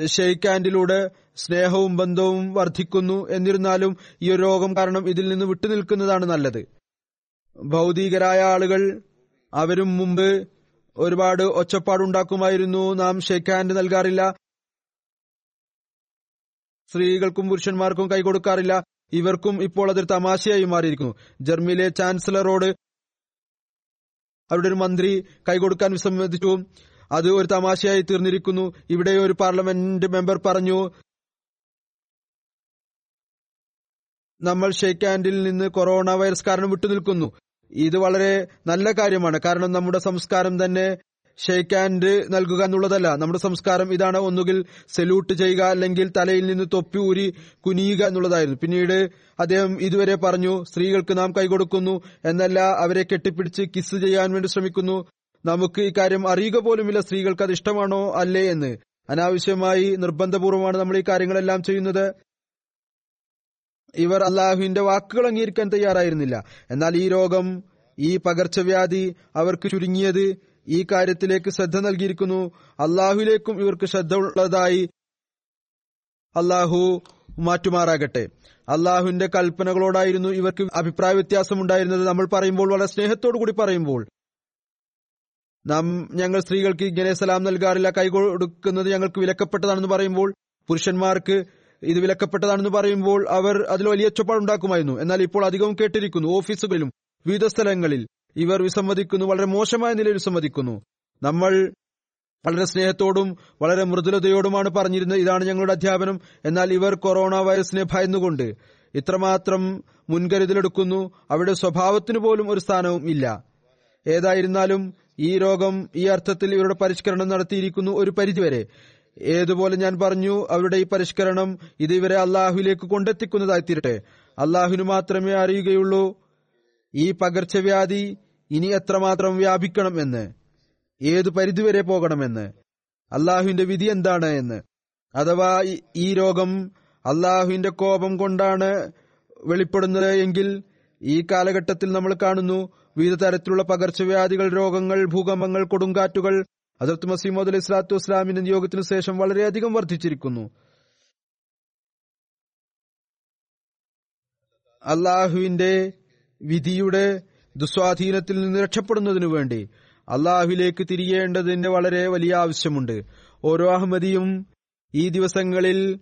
ഷെയ്ക്ക് ആൻഡിലൂടെ സ്നേഹവും ബന്ധവും വർദ്ധിക്കുന്നു എന്നിരുന്നാലും ഈ രോഗം കാരണം ഇതിൽ നിന്ന് വിട്ടുനിൽക്കുന്നതാണ് നല്ലത്. ഭൗതികരായ ആളുകൾ അവരും മുമ്പ് ഒരുപാട് ഒച്ചപ്പാടുണ്ടാക്കുമായിരുന്നു. നാം ഷേക്ക് ഹാൻഡ് നൽകാറില്ല. സ്ത്രീകൾക്കും പുരുഷന്മാർക്കും കൈകൊടുക്കാറില്ല. ഇവർക്കും ഇപ്പോൾ അതൊരു തമാശയായി മാറിയിരിക്കുന്നു. ജർമ്മനിയിലെ ചാൻസലറോട് അവരുടെ ഒരു മന്ത്രി കൈകൊടുക്കാൻ വിസമ്മതിച്ചു. അത് ഒരു തമാശയായി തീർന്നിരിക്കുന്നു. ഇവിടെ ഒരു പാർലമെന്റ് മെമ്പർ പറഞ്ഞു നമ്മൾ ഷേക്ക് ഹാൻഡിൽ നിന്ന് കൊറോണ വൈറസ് കാരണം വിട്ടുനിൽക്കുന്നു. ഇത് വളരെ നല്ല കാര്യമാണ്. കാരണം നമ്മുടെ സംസ്കാരം തന്നെ ഷെയ്ക്ക് ഹാൻഡ് നൽകുക എന്നുള്ളതല്ല. നമ്മുടെ സംസ്കാരം ഇതാണ് ഒന്നുകിൽ സല്യൂട്ട് ചെയ്യുക അല്ലെങ്കിൽ തലയിൽ നിന്ന് തൊപ്പി ഊരി കുനിയുക എന്നുള്ളതായിരുന്നു. പിന്നീട് അദ്ദേഹം ഇതുവരെ പറഞ്ഞു സ്ത്രീകൾക്ക് നാം കൈകൊടുക്കുന്നു എന്നല്ല അവരെ കെട്ടിപ്പിടിച്ച് കിസ് ചെയ്യാൻ വേണ്ടി ശ്രമിക്കുന്നു. നമുക്ക് ഇക്കാര്യം അറിയുക പോലുമില്ല. സ്ത്രീകൾക്ക് അത് ഇഷ്ടമാണോ അല്ലേ? എന്ന്. അനാവശ്യമായി നിർബന്ധപൂർവമാണ് നമ്മൾ ഈ കാര്യങ്ങളെല്ലാം ചെയ്യുന്നത്. ഇവർ അള്ളാഹുവിന്റെ വാക്കുകൾ അംഗീകരിക്കാൻ തയ്യാറായിരുന്നില്ല. എന്നാൽ ഈ രോഗം ഈ പകർച്ചവ്യാധി അവർക്ക് ചുരുങ്ങിയത് ഈ കാര്യത്തിലേക്ക് ശ്രദ്ധ നൽകിയിരിക്കുന്നു. അള്ളാഹുവിലേക്കും ഇവർക്ക് ശ്രദ്ധ ഉള്ളതായി അള്ളാഹു മാറ്റുമാറാകട്ടെ. അള്ളാഹുവിന്റെ കൽപ്പനകളോടായിരുന്നു ഇവർക്ക് അഭിപ്രായ വ്യത്യാസം ഉണ്ടായിരുന്നത്. നമ്മൾ പറയുമ്പോൾ വളരെ സ്നേഹത്തോടു കൂടി പറയുമ്പോൾ. നാം ഞങ്ങൾ സ്ത്രീകൾക്ക് ഇങ്ങനെ സലാം നൽകാറില്ല കൈ കൊടുക്കുന്നത് ഞങ്ങൾക്ക് വിലക്കപ്പെട്ടതാണെന്ന് പറയുമ്പോൾ പുരുഷന്മാർക്ക് ഇത് വിലക്കപ്പെട്ടതാണെന്ന് പറയുമ്പോൾ അവർ അതിൽ വലിയ ഒച്ചപ്പാടുണ്ടാക്കുമായിരുന്നു. എന്നാൽ ഇപ്പോൾ അധികവും കേട്ടിരിക്കുന്നു ഓഫീസുകളിലും വിവിധ സ്ഥലങ്ങളിൽ. ഇവർ വിസമ്മതിക്കുന്നു വളരെ മോശമായ നിലയിൽ വിസമ്മതിക്കുന്നു. നമ്മൾ വളരെ സ്നേഹത്തോടും വളരെ മൃദുലതയോടുമാണ് പറഞ്ഞിരുന്നത് ഇതാണ് ഞങ്ങളുടെ അധ്യാപനം. എന്നാൽ ഇവർ കൊറോണ വൈറസിനെ ഭയന്നുകൊണ്ട് ഇത്രമാത്രം മുൻകരുതലെടുക്കുന്നു. അവരുടെ സ്വഭാവത്തിനു പോലും ഒരു സ്ഥാനവും ഇല്ല. ഏതായിരുന്നാലും ഈ രോഗം ഈ അർത്ഥത്തിൽ ഇവരുടെ പരിഷ്കരണം നടത്തിയിരിക്കുന്നു ഒരു പരിധിവരെ. ഏതുപോലെ ഞാൻ പറഞ്ഞു അവരുടെ ഈ പരിഷ്കരണം ഇത് ഇവരെ അള്ളാഹുവിലേക്ക് കൊണ്ടെത്തിക്കുന്നതായി തീരട്ടെ അള്ളാഹുവിന് മാത്രമേ അറിയുകയുള്ളൂ ഈ പകർച്ചവ്യാധി ഇനി എത്രമാത്രം വ്യാപിക്കണം എന്ന് ഏതു പരിധിവരെ പോകണമെന്ന് അള്ളാഹുവിന്റെ വിധി എന്താണ് എന്ന്. അഥവാ ഈ രോഗം അള്ളാഹുവിന്റെ കോപം കൊണ്ടാണ് വെളിപ്പെടുന്നത് എങ്കിൽ ഈ കാലഘട്ടത്തിൽ നമ്മൾ കാണുന്നു വിവിധ തരത്തിലുള്ള പകർച്ചവ്യാധികൾ രോഗങ്ങൾ ഭൂകമ്പങ്ങൾ കൊടുങ്കാറ്റുകൾ ഹസരത്ത് മസീമോദ് അലൈഹി സ്വലാത്തു വസ്സലാമിന്റെ നിയോഗത്തിനു ശേഷം വളരെയധികം വർദ്ധിച്ചിരിക്കുന്നു. അള്ളാഹുവിന്റെ വിധിയുടെ ദുസ്വാധീനത്തിൽ നിന്ന് രക്ഷപ്പെടുന്നതിനു വേണ്ടി അള്ളാഹുലേക്ക് തിരിയേണ്ടതിന്റെ വളരെ വലിയ ആവശ്യമുണ്ട്. ഓരോ അഹമ്മദിയും ഈ ദിവസങ്ങളിൽ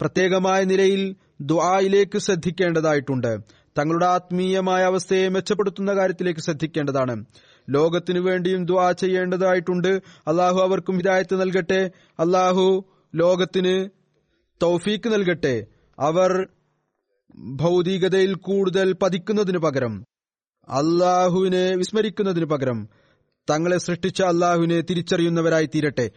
പ്രത്യേകമായ നിലയിൽ ദുആയിലേക്ക് ശ്രദ്ധിക്കേണ്ടതായിട്ടുണ്ട്. തങ്ങളുടെ ആത്മീയമായ അവസ്ഥയെ മെച്ചപ്പെടുത്തുന്ന കാര്യത്തിലേക്ക് ശ്രദ്ധിക്കേണ്ടതാണ്. ലോകത്തിനു വേണ്ടിയും ദ്വാ ചെയ്യേണ്ടതായിട്ടുണ്ട്. അള്ളാഹു അവർക്കും ഹിദായത്ത് നൽകട്ടെ. അള്ളാഹു ലോകത്തിന് തൗഫീക്ക് നൽകട്ടെ. അവർ ഭൗതികതയിൽ കൂടുതൽ പതിക്കുന്നതിനു പകരം അള്ളാഹുവിനെ വിസ്മരിക്കുന്നതിനു പകരം തങ്ങളെ സൃഷ്ടിച്ച അള്ളാഹുവിനെ തിരിച്ചറിയുന്നവരായി തീരട്ടെ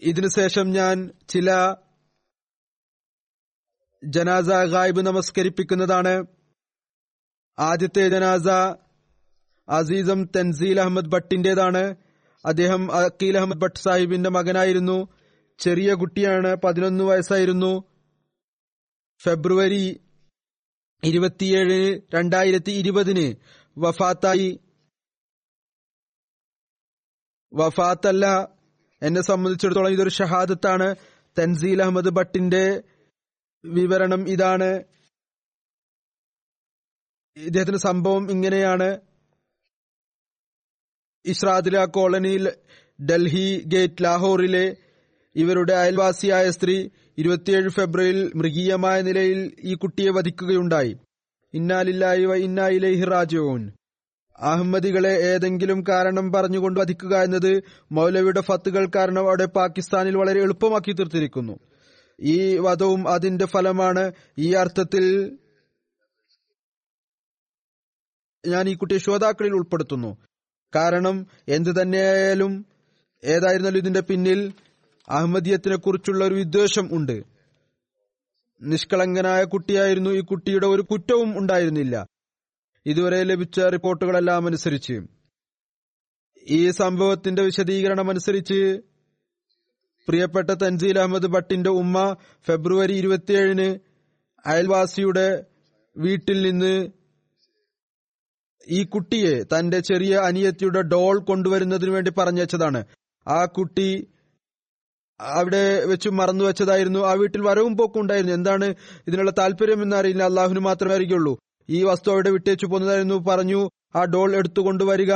ഇതിനുശേഷം ഞാൻ ചില ജനാസ ഗായിബ് നമസ്കരിപ്പിക്കുന്നതാണ്. ആദ്യത്തെ ജനാസ അസീസം തൻസീൽ അഹമ്മദ് ഭട്ടിന്റേതാണ്. അദ്ദേഹം അക്കീൽ അഹമ്മദ് ഭട്ട് സാഹിബിന്റെ മകനായിരുന്നു. ചെറിയ കുട്ടിയാണ് പതിനൊന്ന് വയസ്സായിരുന്നു. ഫെബ്രുവരി ഇരുപത്തിയേഴ് രണ്ടായിരത്തി ഇരുപതിന് വഫാത്തായി. വഫാത്തല്ല എന്നെ സംബന്ധിച്ചിടത്തോളം ഇതൊരു ഷഹാദത്താണ്. തൻസീൽ അഹമ്മദ് ഭട്ടിന്റെ വിവരണം ഇതാണ്. ഇദ്ദേഹത്തിന്റെ സംഭവം ഇങ്ങനെയാണ്. ഇസ്രാദില കോളനിയിൽ ഡൽഹി ഗേറ്റ് ലാഹോറിലെ ഇവരുടെ അയൽവാസിയായ സ്ത്രീ ഇരുപത്തിയേഴ് ഫെബ്രുവരിയിൽ മൃഗീയമായ നിലയിൽ ഈ കുട്ടിയെ വധിക്കുകയുണ്ടായി. ഇന്നാലില്ലായി വ ഇന്നായിലേഹി അഹമ്മദികളെ ഏതെങ്കിലും കാരണം പറഞ്ഞുകൊണ്ട് വധിക്കുക എന്നത് മൗലവിയുടെ ഫത്തുകൾ കാരണം അവിടെ പാകിസ്ഥാനിൽ വളരെ എളുപ്പമാക്കി തീർത്തിരിക്കുന്നു. ഈ വധവും അതിന്റെ ഫലമാണ് ഈ അർത്ഥത്തിൽ ഞാൻ ഈ കുട്ടിയെ ശ്രോതാക്കളിൽ ഉൾപ്പെടുത്തുന്നു. കാരണം എന്തു തന്നെയായാലും ഏതായിരുന്നാലും ഇതിന്റെ പിന്നിൽ അഹമ്മദിയത്തിനെ കുറിച്ചുള്ള ഒരു വിദ്വേഷം ഉണ്ട്. നിഷ്കളങ്കനായ കുട്ടിയായിരുന്നു ഈ കുട്ടിയുടെ ഒരു കുറ്റവും ഉണ്ടായിരുന്നില്ല. ഇതുവരെ ലഭിച്ച റിപ്പോർട്ടുകളെല്ലാം അനുസരിച്ച്. ഈ സംഭവത്തിന്റെ വിശദീകരണം അനുസരിച്ച് പ്രിയപ്പെട്ട തൻസീൽ അഹമ്മദ് ഭട്ടിന്റെ ഉമ്മ ഫെബ്രുവരി ഇരുപത്തിയേഴിന് അയൽവാസിയുടെ വീട്ടിൽ നിന്ന് ഈ കുട്ടിയെ തന്റെ ചെറിയ അനിയത്തിയുടെ ഡോൾ കൊണ്ടുവരുന്നതിനു വേണ്ടി പറഞ്ഞതാണ് ആ കുട്ടി അവിടെ വെച്ച് മറന്നു വെച്ചതായിരുന്നു. ആ വീട്ടിൽ വരവും പോക്കും ഉണ്ടായിരുന്നു. എന്താണ് ഇതിനുള്ള താല്പര്യം എന്നറിയില്ല. അള്ളാഹുവിന് മാത്രമേ അറിയുള്ളൂ ഈ വസ്തു അവിടെ വിട്ടേച്ചു പോകുന്നതായിരുന്നു പറഞ്ഞു ആ ഡോൾ എടുത്തു എടുത്തുകൊണ്ടുവരിക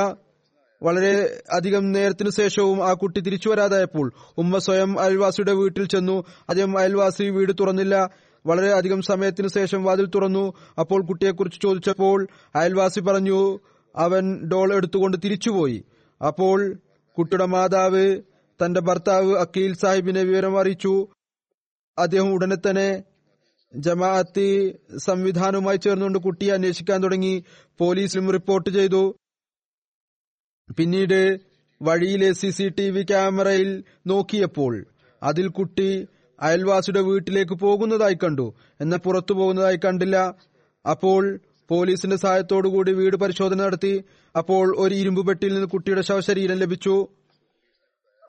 വളരെ അധികം നേരത്തിനു ശേഷവും ആ കുട്ടി തിരിച്ചു വരാതായപ്പോൾ ഉമ്മ സ്വയം അയൽവാസിയുടെ വീട്ടിൽ ചെന്നു. അദ്ദേഹം അയൽവാസി വീട് തുറന്നില്ല. വളരെ അധികം സമയത്തിനു ശേഷം വാതിൽ തുറന്നു. അപ്പോൾ കുട്ടിയെക്കുറിച്ച് ചോദിച്ചപ്പോൾ അയൽവാസി പറഞ്ഞു അവൻ ഡോൾ എടുത്തുകൊണ്ട് തിരിച്ചുപോയി. അപ്പോൾ കുട്ടിയുടെ മാതാവ് തന്റെ ഭർത്താവ് അക്കീൽ സാഹിബിനെ വിവരം അറിയിച്ചു. അദ്ദേഹം ഉടനെ തന്നെ ജമാഅത്തി സംവിധാനവുമായി ചേർന്നുകൊണ്ട് കുട്ടിയെ അന്വേഷിക്കാൻ തുടങ്ങി. പോലീസിലും റിപ്പോർട്ട് ചെയ്തു. പിന്നീട് വഴിയിലെ സി സി ടി വി ക്യാമറയിൽ നോക്കിയപ്പോൾ അതിൽ കുട്ടി അയൽവാസിയുടെ വീട്ടിലേക്ക് പോകുന്നതായി കണ്ടു. എന്നാൽ പുറത്തു പോകുന്നതായി കണ്ടില്ല. അപ്പോൾ പോലീസിന്റെ സഹായത്തോടുകൂടി വീട് പരിശോധന നടത്തി. അപ്പോൾ ഒരു ഇരുമ്പ് പെട്ടിയിൽ നിന്ന് കുട്ടിയുടെ ശവശരീരം ലഭിച്ചു.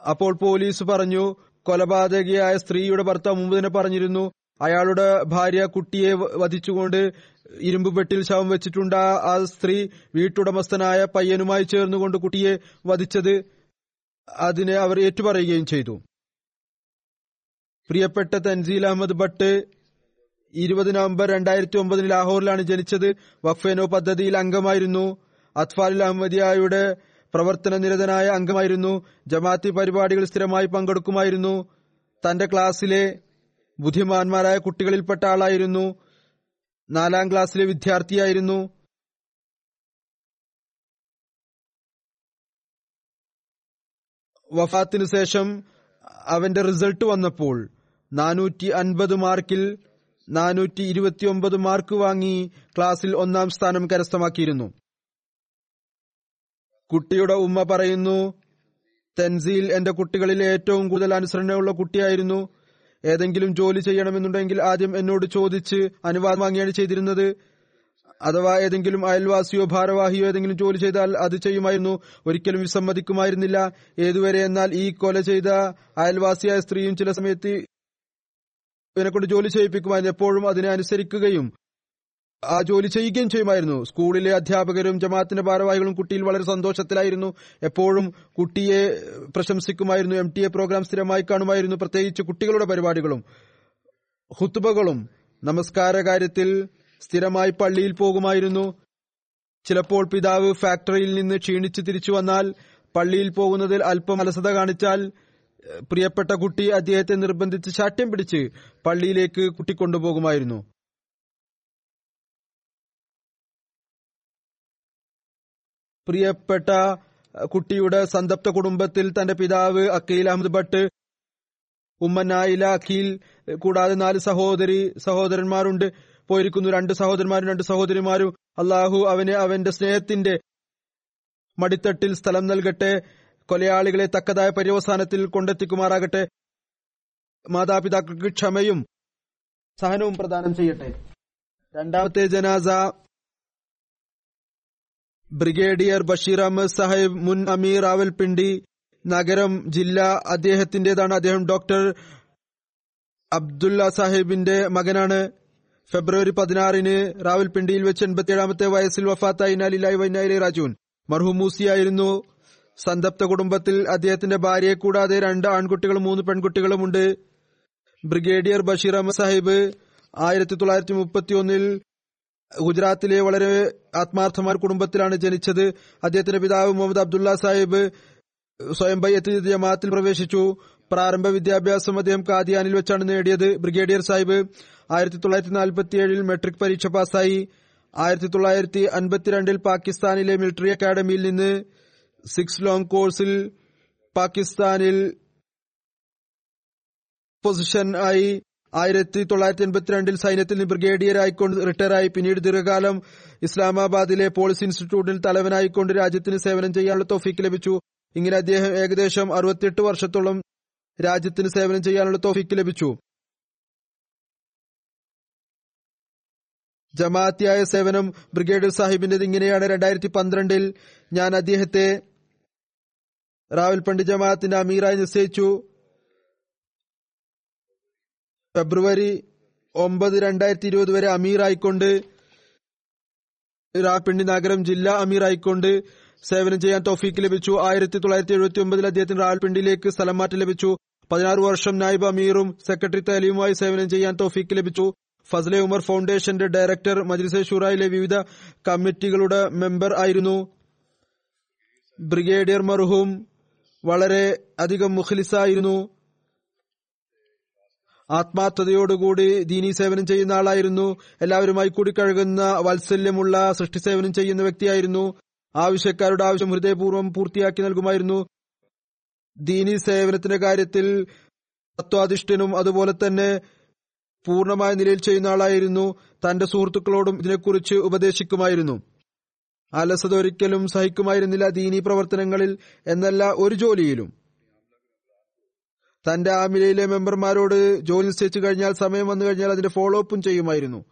അപ്പോൾ പോലീസ് പറഞ്ഞു കൊലപാതകിയായ സ്ത്രീയുടെ ഭർത്താവ് മുമ്പ് തന്നെ പറഞ്ഞിരുന്നു അയാളുടെ ഭാര്യ കുട്ടിയെ വധിച്ചുകൊണ്ട് ഇരുമ്പ് പെട്ടിൽ ശവം വെച്ചിട്ടുണ്ട്. ആ സ്ത്രീ വീട്ടുടമസ്ഥനായ പയ്യനുമായി ചേർന്നുകൊണ്ട് കുട്ടിയെ വധിച്ചത് അതിനെ അവർ ഏറ്റുപറയുകയും ചെയ്തു. പ്രിയപ്പെട്ട തൻസീൽ അഹമ്മദ് ഭട്ട് ഇരുപത് നവംബർ രണ്ടായിരത്തി ഒമ്പതിന് ലാഹോറിലാണ് ജനിച്ചത്. വഫേനോ പദ്ധതിയിൽ അംഗമായിരുന്നു. അത്ഫാലുൽ അഹമ്മദിയായുടെ പ്രവർത്തന നിരതനായ അംഗമായിരുന്നു. ജമാഅത്തി പരിപാടികൾ സ്ഥിരമായി പങ്കെടുക്കുമായിരുന്നു. തന്റെ ക്ലാസ്സിലെ ബുദ്ധിമാന്മാരായ കുട്ടികളിൽപ്പെട്ട ആളായിരുന്നു. നാലാം ക്ലാസ്സിലെ വിദ്യാർത്ഥിയായിരുന്നു. വഫാത്തിനു ശേഷം അവന്റെ റിസൾട്ട് വന്നപ്പോൾ നാനൂറ്റി അൻപത് മാർക്കിൽ നാനൂറ്റി ഇരുപത്തിയൊമ്പത് മാർക്ക് വാങ്ങി ക്ലാസ്സിൽ ഒന്നാം സ്ഥാനം കരസ്ഥമാക്കിയിരുന്നു. കുട്ടിയുടെ ഉമ്മ പറയുന്നു തൻസീൽ എന്റെ കുട്ടികളിൽ ഏറ്റവും കൂടുതൽ അനുസരണയുള്ള കുട്ടിയായിരുന്നു. ഏതെങ്കിലും ജോലി ചെയ്യണമെന്നുണ്ടെങ്കിൽ ആദ്യം എന്നോട് ചോദിച്ച് അനുവാദം വാങ്ങിയാണ് ചെയ്തിരുന്നത്. അഥവാ ഏതെങ്കിലും അയൽവാസിയോ ഭാരവാഹിയോ ഏതെങ്കിലും ജോലി ചെയ്താൽ അത് ചെയ്യുമായിരുന്നു. ഒരിക്കലും വിസമ്മതിക്കുമായിരുന്നില്ല. ഏതുവരെ എന്നാൽ ഈ കൊല ചെയ്ത അയൽവാസിയായ സ്ത്രീയും ചില സമയത്ത് ഇവനെക്കൊണ്ട് ജോലി ചെയ്യിപ്പിക്കുമായിരുന്നു എപ്പോഴും അതിനെ അനുസരിക്കുകയും ആ ജോലി ചെയ്യുകയും ചെയ്യുമായിരുന്നു. സ്കൂളിലെ അധ്യാപകരും ജമാഅത്തിന്റെ ഭാരവാഹികളും കുട്ടിയിൽ വളരെ സന്തോഷത്തിലായിരുന്നു. എപ്പോഴും കുട്ടിയെ പ്രശംസിക്കുമായിരുന്നു. എം ടി എ പ്രോഗ്രാം സ്ഥിരമായി കാണുമായിരുന്നു. പ്രത്യേകിച്ച് കുട്ടികളുടെ പരിപാടികളും ഹുത്തുബകളും നമസ്കാര കാര്യത്തിൽ സ്ഥിരമായി പള്ളിയിൽ പോകുമായിരുന്നു. ചിലപ്പോൾ പിതാവ് ഫാക്ടറിയിൽ നിന്ന് ക്ഷീണിച്ച് തിരിച്ചു വന്നാൽ പള്ളിയിൽ പോകുന്നതിൽ അല്പം അലസത കാണിച്ചാൽ പ്രിയപ്പെട്ട കുട്ടി അദ്ദേഹത്തെ നിർബന്ധിച്ച് ശാഠ്യം പിടിച്ച് പള്ളിയിലേക്ക് കുട്ടി കൊണ്ടുപോകുമായിരുന്നു പ്രിയപ്പെട്ട കുട്ടിയുടെ സന്തപ്ത കുടുംബത്തിൽ തന്റെ പിതാവ് അക്കീൽ അഹമ്മദ് ഭട്ട് ഉമ്മ നായില അഖീൽ കൂടാതെ നാല് സഹോദരി സഹോദരന്മാരുണ്ട്. പോയിരിക്കുന്നു. രണ്ട് സഹോദരന്മാരും രണ്ട് സഹോദരിമാരും. അള്ളാഹു അവന് അവന്റെ സ്നേഹത്തിന്റെ മടിത്തട്ടിൽ സ്ഥലം നൽകട്ടെ. കൊലയാളികളെ തക്കതായ പര്യവസാനത്തിൽ കൊണ്ടെത്തിക്കുമാറാകട്ടെ. മാതാപിതാക്കൾക്ക് ക്ഷമയും സഹനവും പ്രദാനം ചെയ്യട്ടെ. രണ്ടാമത്തെ ജനാസ ബ്രിഗേഡിയർ ബഷീർ അഹമ്മദ് സാഹിബ് മുൻ അമീർ റാവൽപിണ്ടി നഗരം ജില്ല അദ്ദേഹത്തിന്റേതാണ്. അദ്ദേഹം ഡോക്ടർ അബ്ദുല്ല സാഹിബിന്റെ മകനാണ്. ഫെബ്രുവരി പതിനാറിന് റാവൽപിണ്ടിയിൽ വെച്ച് എൺപത്തിയേഴാമത്തെ വയസ്സിൽ വഫാത്തായി നാലിലായി വൈനായിലെ രാജുൻ മർഹൂം മൂസിയായിരുന്നു. സന്തപ്ത കുടുംബത്തിൽ അദ്ദേഹത്തിന്റെ ഭാര്യയെ കൂടാതെ രണ്ട് ആൺകുട്ടികളും മൂന്ന് പെൺകുട്ടികളുമുണ്ട് ബ്രിഗേഡിയർ ബഷീർ അഹമ്മദ് സാഹിബ് ആയിരത്തി തൊള്ളായിരത്തി മുപ്പത്തി ഒന്നിൽ ഗുജറാത്തിലെ വളരെ ആത്മാർത്ഥമായ കുടുംബത്തിലാണ് ജനിച്ചത്. അദ്ദേഹത്തിന്റെ പിതാവ് മുഹമ്മദ് അബ്ദുള്ള സാഹിബ് സ്വയം ജമാഅത്തിൽ പ്രവേശിച്ചു. പ്രാരംഭ വിദ്യാഭ്യാസം അദ്ദേഹം കാദിയാനിൽ വെച്ചാണ് നേടിയത്. ബ്രിഗേഡിയർ സാഹിബ് ആയിരത്തി തൊള്ളായിരത്തി നാൽപ്പത്തി ഏഴിൽ മെട്രിക് പരീക്ഷ പാസ്സായി. ആയിരത്തി തൊള്ളായിരത്തി അൻപത്തിരണ്ടിൽ പാകിസ്ഥാനിലെ മിലിറ്ററി അക്കാദമിയിൽ നിന്ന് സിക്സ് ലോങ് കോഴ്സിൽ പാകിസ്ഥാനിൽ പൊസിഷൻ ആയി ആയിരത്തി തൊള്ളായിരത്തി എൺപത്തിരണ്ടിൽ സൈന്യത്തിൽ നിന്ന് ബ്രിഗേഡിയറായിക്കൊണ്ട് റിട്ടയറായി. പിന്നീട് ദീർഘകാലം ഇസ്ലാമാബാദിലെ പോളിസി ഇൻസ്റ്റിറ്റ്യൂട്ടിൽ തലവനായിക്കൊണ്ട് രാജ്യത്തിന് സേവനം ചെയ്യാനുള്ള തോഫീക്ക് ലഭിച്ചു. ഇങ്ങനെ അദ്ദേഹം ഏകദേശം അറുപത്തിയെട്ട് വർഷത്തോളം രാജ്യത്തിന് സേവനം ചെയ്യാനുള്ള തോഫീക്ക് ലഭിച്ചു. ജമാഅത്തിയായ സേവനം ബ്രിഗേഡിയർ സാഹിബിന്റേത് ഇങ്ങനെയാണ്. രണ്ടായിരത്തി പന്ത്രണ്ടിൽ ഞാൻ അദ്ദേഹത്തെ റാവൽപണ്ടി ജമാഅത്തിന്റെ അമീറായി നിശ്ചയിച്ചു. ഫെബ്രുവരി ഒമ്പത് രണ്ടായിരത്തി ഇരുപത് വരെ അമീറായിക്കൊണ്ട് റാവൽപിണ്ടി നഗരം ജില്ലാ അമീറായിക്കൊണ്ട് സേവനം ചെയ്യാൻ തോഫീക്ക് ലഭിച്ചു. ആയിരത്തി തൊള്ളായിരത്തി എഴുപത്തി ഒമ്പതിൽ അദ്ദേഹത്തിന് റാവൽപിണ്ടിയിലേക്ക് സ്ഥലം മാറ്റം ലഭിച്ചു. പതിനാറ് വർഷം നായിബ് അമീറും സെക്രട്ടറി തലീമുമായി സേവനം ചെയ്യാൻ തോഫീക്ക് ലഭിച്ചു. ഫസലെ ഉമർ ഫൗണ്ടേഷന്റെ ഡയറക്ടർ മജ്ലിസെ ഷുറായിലെ വിവിധ കമ്മിറ്റികളുടെ മെമ്പർ ആയിരുന്നു. ബ്രിഗേഡിയർ മർഹൂം വളരെ അധികം മുഖലിസായിരുന്നു. ആത്മാർത്ഥതയോടുകൂടി ദീനീ സേവനം ചെയ്യുന്ന ആളായിരുന്നു. എല്ലാവരുമായി കൂടിക്കഴുകുന്ന വാത്സല്യമുള്ള സൃഷ്ടി സേവനം ചെയ്യുന്ന വ്യക്തിയായിരുന്നു. ആവശ്യക്കാരുടെ ആവശ്യം ഹൃദയപൂർവം പൂർത്തിയാക്കി നൽകുമായിരുന്നു. ദീനി സേവനത്തിന്റെ കാര്യത്തിൽ തത്വാധിഷ്ഠനും അതുപോലെ തന്നെ പൂർണമായ നിലയിൽ ചെയ്യുന്ന ആളായിരുന്നു. തന്റെ സുഹൃത്തുക്കളോടും ഇതിനെക്കുറിച്ച് ഉപദേശിക്കുമായിരുന്നു. അലസത ഒരിക്കലും സഹിക്കുമായിരുന്നില്ല ദീനീ പ്രവർത്തനങ്ങളിൽ എന്നല്ല ഒരു ജോലിയിലും. തന്റെ ആമിലയിലെ മെമ്പർമാരോട് ജോലി നിശ്ചയിച്ചു കഴിഞ്ഞാൽ സമയം വന്നു കഴിഞ്ഞാൽ അതിന്റെ ഫോളോ അപ്പും ചെയ്യുമായിരുന്നു.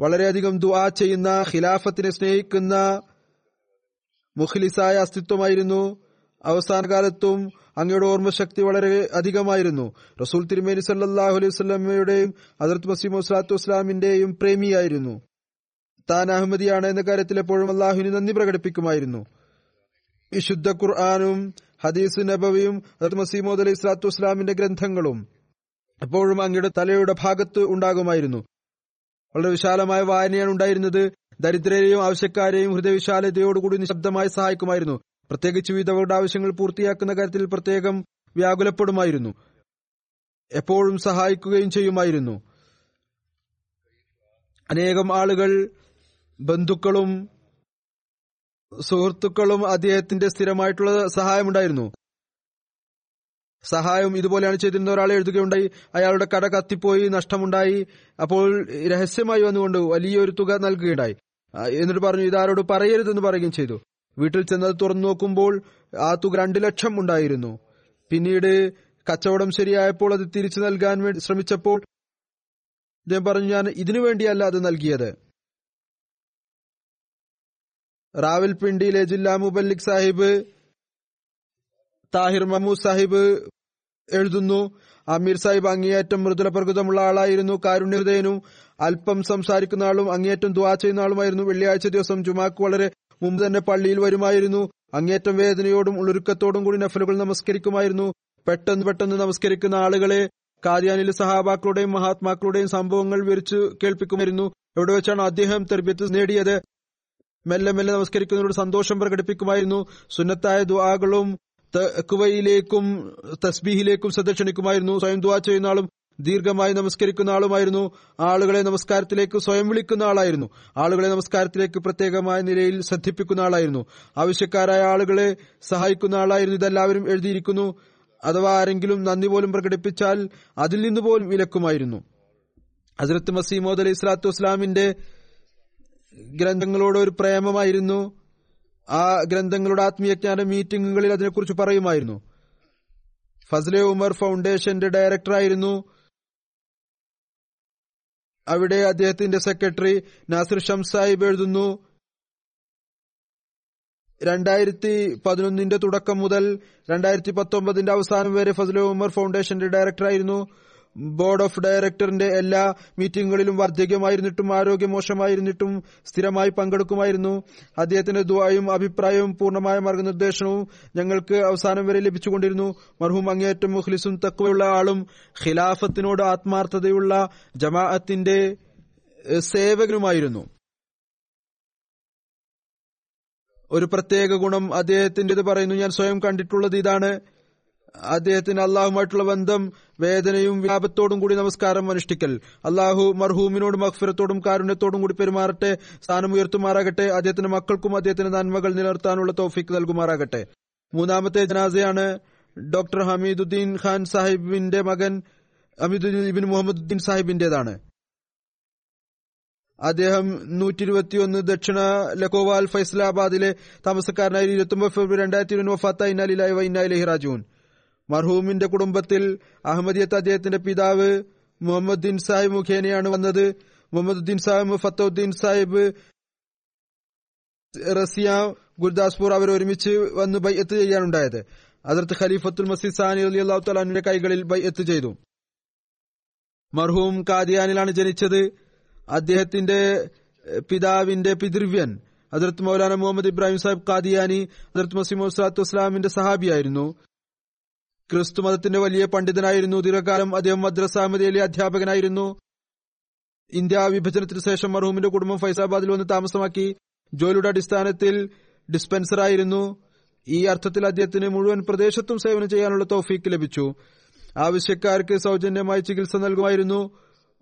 വളരെയധികം ദുആ ചെയ്യുന്ന ഖിലാഫത്തിനെ സ്നേഹിക്കുന്ന മുഖ്ലിസായ അസ്തിത്വമായിരുന്നു. അവസാന കാലത്തും അങ്ങയുടെ ഓർമ്മശക്തി വളരെ അധികമായിരുന്നു. റസൂൽ തിരുമേനി സല്ലാഹു അലൈഹി സ്വലമയുടെയും ഹജറത് മസീം വസ്ലാത്തു വസ്ലാമിന്റെയും പ്രേമിയായിരുന്നു. താൻ അഹമ്മദിയാണ് എന്ന കാര്യത്തിൽ എപ്പോഴും അള്ളാഹുവിന് നന്ദി പ്രകടിപ്പിക്കുമായിരുന്നു. വിശുദ്ധ ഖുർആാനും ഹദീസ് നബവിയും മസീമോദ് അലൈഹി സ്വലാത്തു വസ്ലാമിന്റെ ഗ്രന്ഥങ്ങളും എപ്പോഴും അങ്ങയുടെ തലയുടെ ഭാഗത്ത് ഉണ്ടാകുമായിരുന്നു. വളരെ വിശാലമായ വായനയാണ് ഉണ്ടായിരുന്നത്. ദരിദ്രരെയും ആവശ്യക്കാരെയും ഹൃദയവിശാലതയോടുകൂടി നിശബ്ദമായി സഹായിക്കുമായിരുന്നു. പ്രത്യേകിച്ച് വിധവരുടെ ആവശ്യങ്ങൾ പൂർത്തിയാക്കുന്ന കാര്യത്തിൽ പ്രത്യേകം വ്യാകുലപ്പെടുമായിരുന്നു. എപ്പോഴും സഹായിക്കുകയും ചെയ്യുമായിരുന്നു. അനേകം ആളുകൾ ബന്ധുക്കളും സുഹൃത്തുക്കളും അദ്ദേഹത്തിന്റെ സ്ഥിരമായിട്ടുള്ള സഹായമുണ്ടായിരുന്നു. സഹായം ഇതുപോലെയാണ് ചെയ്തിരുന്ന ഒരാളെ എഴുതുകയുണ്ടായി അയാളുടെ കട കത്തിപ്പോയി നഷ്ടമുണ്ടായി. അപ്പോൾ രഹസ്യമായി വന്നുകൊണ്ട് വലിയൊരു തുക നൽകുകയുണ്ടായി. എന്നിട്ട് പറഞ്ഞു ഇതാരോട് പറയരുതെന്ന് പറയുകയും ചെയ്തു. വീട്ടിൽ ചെന്നത് തുറന്നു നോക്കുമ്പോൾ ആ തുക രണ്ടു ലക്ഷം ഉണ്ടായിരുന്നു. പിന്നീട് കച്ചവടം ശരിയായപ്പോൾ അത് തിരിച്ചു നൽകാൻ വേണ്ടി ശ്രമിച്ചപ്പോൾ അദ്ദേഹം പറഞ്ഞു ഞാൻ ഇതിനു വേണ്ടിയല്ല അത് നൽകിയത്. റാവൽപിണ്ടിയിലെ ജില്ലാ മുബല്ലിക് സാഹിബ് താഹിർ മമൂദ് സാഹിബ് എഴുതുന്നു. അമീർ സാഹിബ് അങ്ങേയറ്റം മൃദുല പ്രകൃതമുള്ള ആളായിരുന്നു. കാരുണ്യഹൃദയനും അല്പം സംസാരിക്കുന്ന ആളും അങ്ങേയറ്റം ദ്വാ ചെയ്യുന്ന ആളുമായിരുന്നു. വെള്ളിയാഴ്ച ദിവസം ജുമാക്ക് വളരെ മുമ്പ് തന്നെ പള്ളിയിൽ വരുമായിരുന്നു. അങ്ങേറ്റം വേദനയോടും ഉളുരുക്കത്തോടും കൂടി നഫലുകൾ നമസ്കരിക്കുമായിരുന്നു. പെട്ടെന്ന് പെട്ടെന്ന് നമസ്കരിക്കുന്ന ആളുകളെ കാദ്യാനിലെ സഹാബാക്കളുടെയും മഹാത്മാക്കളുടെയും സംഭവങ്ങൾ വിരിച്ചു കേൾപ്പിക്കുമായിരുന്നു. എവിടെ വെച്ചാണ് അദ്ദേഹം നേടിയത്? മെല്ലെ മെല്ലെ നമസ്കരിക്കുന്നതിനോട് സന്തോഷം പ്രകടിപ്പിക്കുമായിരുന്നു. സുന്നത്തായ ദുആകളും തക്കുവയിലേക്കും തസ്ബീഹിലേക്കും ശ്രദ്ധ ക്ഷണിക്കുമായിരുന്നു സ്വയം ദുആ ചെയ്യുന്ന ആളും ദീർഘമായി നമസ്കരിക്കുന്ന ആളുമായിരുന്നു. ആളുകളെ നമസ്കാരത്തിലേക്ക് സ്വയം വിളിക്കുന്ന ആളായിരുന്നു. ആളുകളെ നമസ്കാരത്തിലേക്ക് പ്രത്യേകമായ നിലയിൽ ശ്രദ്ധിപ്പിക്കുന്ന ആളായിരുന്നു. ആവശ്യക്കാരായ ആളുകളെ സഹായിക്കുന്ന ആളായിരുന്നു ഇതെല്ലാവരും എഴുതിയിരിക്കുന്നു. അഥവാ ആരെങ്കിലും നന്ദി പോലും പ്രകടിപ്പിച്ചാൽ അതിൽ നിന്ന് പോലും വിലക്കുമായിരുന്നു. ഹസരത്ത് മസീമോദ് അലൈഹി സ്വലാത്തു വസ്ലാമിന്റെ ഗ്രന്ഥങ്ങളോട് ഒരു പ്രേമമായിരുന്നു. ആ ഗ്രന്ഥങ്ങളുടെ ആത്മീയജ്ഞാന മീറ്റിംഗുകളിൽ അതിനെക്കുറിച്ച് പറയുമായിരുന്നു. ഫസ്ലെ ഉമർ ഫൗണ്ടേഷന്റെ ഡയറക്ടറായിരുന്നു. അവിടെ അദ്ദേഹത്തിന്റെ സെക്രട്ടറി നാസിർ ഷംസാഹിബ് സാഹിബ് എഴുതുന്നു. രണ്ടായിരത്തി പതിനൊന്നിന്റെ തുടക്കം മുതൽ രണ്ടായിരത്തി പത്തൊമ്പതിന്റെ അവസാനം വരെ ഫസലെ ഉമർ ഫൗണ്ടേഷന്റെ ഡയറക്ടറായിരുന്നു. ബോർഡ് ഓഫ് ഡയറക്ടറിന്റെ എല്ലാ മീറ്റിംഗുകളിലും വർദ്ധകമായിരുന്നിട്ടും ആരോഗ്യം മോശമായിരുന്നിട്ടും സ്ഥിരമായി പങ്കെടുക്കുമായിരുന്നു. അദ്ദേഹത്തിന്റെ ദുആയും അഭിപ്രായവും പൂർണമായ മാർഗനിർദ്ദേശവും ഞങ്ങൾക്ക് അവസാനം വരെ ലഭിച്ചുകൊണ്ടിരുന്നു. മർഹൂം അങ്ങേയറ്റം മുഖ്ലിസും തക്കവയുള്ള ആളും ഖിലാഫത്തിനോട് ആത്മാർത്ഥതയുള്ള ജമാഅത്തിന്റെ സേവകനുമായിരുന്നു. ഒരു പ്രത്യേക ഗുണം അദ്ദേഹത്തിന്റെത് പറയുന്നു ഞാൻ സ്വയം കണ്ടിട്ടുള്ളത് ഇതാണ്. അദ്ദേഹത്തിന് അള്ളാഹുമായിട്ടുള്ള ബന്ധം വേദനയും വ്യാപത്തോടും കൂടി നമസ്കാരം അനുഷ്ഠിക്കൽ. അള്ളാഹു മർഹൂമിനോടും അക്ഫിറത്തോടും കാരുണ്യത്തോടും കൂടി പെരുമാറട്ടെ സ്ഥാനം ഉയർത്തുമാറാകട്ടെ അദ്ദേഹത്തിന്റെ മക്കൾക്കും അദ്ദേഹത്തിന്റെ നന്മകൾ നിലനിർത്താനുള്ള തോഫിക്ക് നൽകുമാറാകട്ടെ. മൂന്നാമത്തെ ജനാസയാണ് ഡോക്ടർ ഹമീദുദ്ദീൻ ഖാൻ സാഹിബിന്റെ മകൻ ഹമീദുദ്ദീൻ ഇബിൻ മുഹമ്മദുദ്ദീൻ സാഹിബിന്റേതാണ്. അദ്ദേഹം നൂറ്റി ഇരുപത്തിയൊന്ന് ദക്ഷിണ ലക്കോവാൽ ഫൈസലാബാദിലെ താമസക്കാരനായി ഇരുപത്തൊമ്പത് ഫെബ്രുവരി രണ്ടായിരത്തി ഇരുപത് വഫാത്ത ഇന്നാലിലായി വൈനാലി റാജൂൻ മർഹൂമിന്റെ കുടുംബത്തിൽ അഹമ്മദിയത്ത് അദ്ദേഹത്തിന്റെ പിതാവ് മുഹമ്മദ്ദീൻ സാഹിബ് മുഖേനയാണ് വന്നത്. മുഹമ്മദ്ദീൻ സാഹിബ് ഫത്തോദ്ദീൻ സാഹിബ് റസിയ ഗുരുദാസ്പൂർ അവർ ഒരുമിച്ച് വന്ന് ബയ്യത്ത് ചെയ്യാനുണ്ടായത് അതിർത്ത് ഖലീഫത്തുൽ മസീദ് സാനി അലി അള്ളാഹു തലാന്റെ കൈകളിൽ ബൈഅത്ത് ചെയ്തു. മർഹൂം കാദിയാനിലാണ് ജനിച്ചത്. അദ്ദേഹത്തിന്റെ പിതാവിന്റെ പിതൃവ്യൻ അതിർത്ത് മൗലാന മുഹമ്മദ് ഇബ്രാഹിം സാഹിബ് കാദിയാനി അതിർത്ത് സ്വലാത്തു വസ്സലാമിന്റെ സഹാബിയായിരുന്നു. ക്രിസ്തു മതത്തിന്റെ വലിയ പണ്ഡിതനായിരുന്നു ദീർഘകാലം അദ്ദേഹം മദ്രസ അധ്യാപകനായിരുന്നു. ഇന്ത്യ വിഭജനത്തിന് ശേഷം മർഹൂമിന്റെ കുടുംബം ഫൈസാബാദിൽ വന്ന് താമസമാക്കി ജോലിയുടെ അടിസ്ഥാനത്തിൽ ഡിസ്പെൻസറായിരുന്നു. ഈ അർത്ഥത്തിൽ അദ്ദേഹത്തിന് മുഴുവൻ പ്രദേശത്തും സേവനം ചെയ്യാനുള്ള തോഫീക്ക് ലഭിച്ചു. ആവശ്യക്കാർക്ക് സൗജന്യമായി ചികിത്സ നൽകുമായിരുന്നു.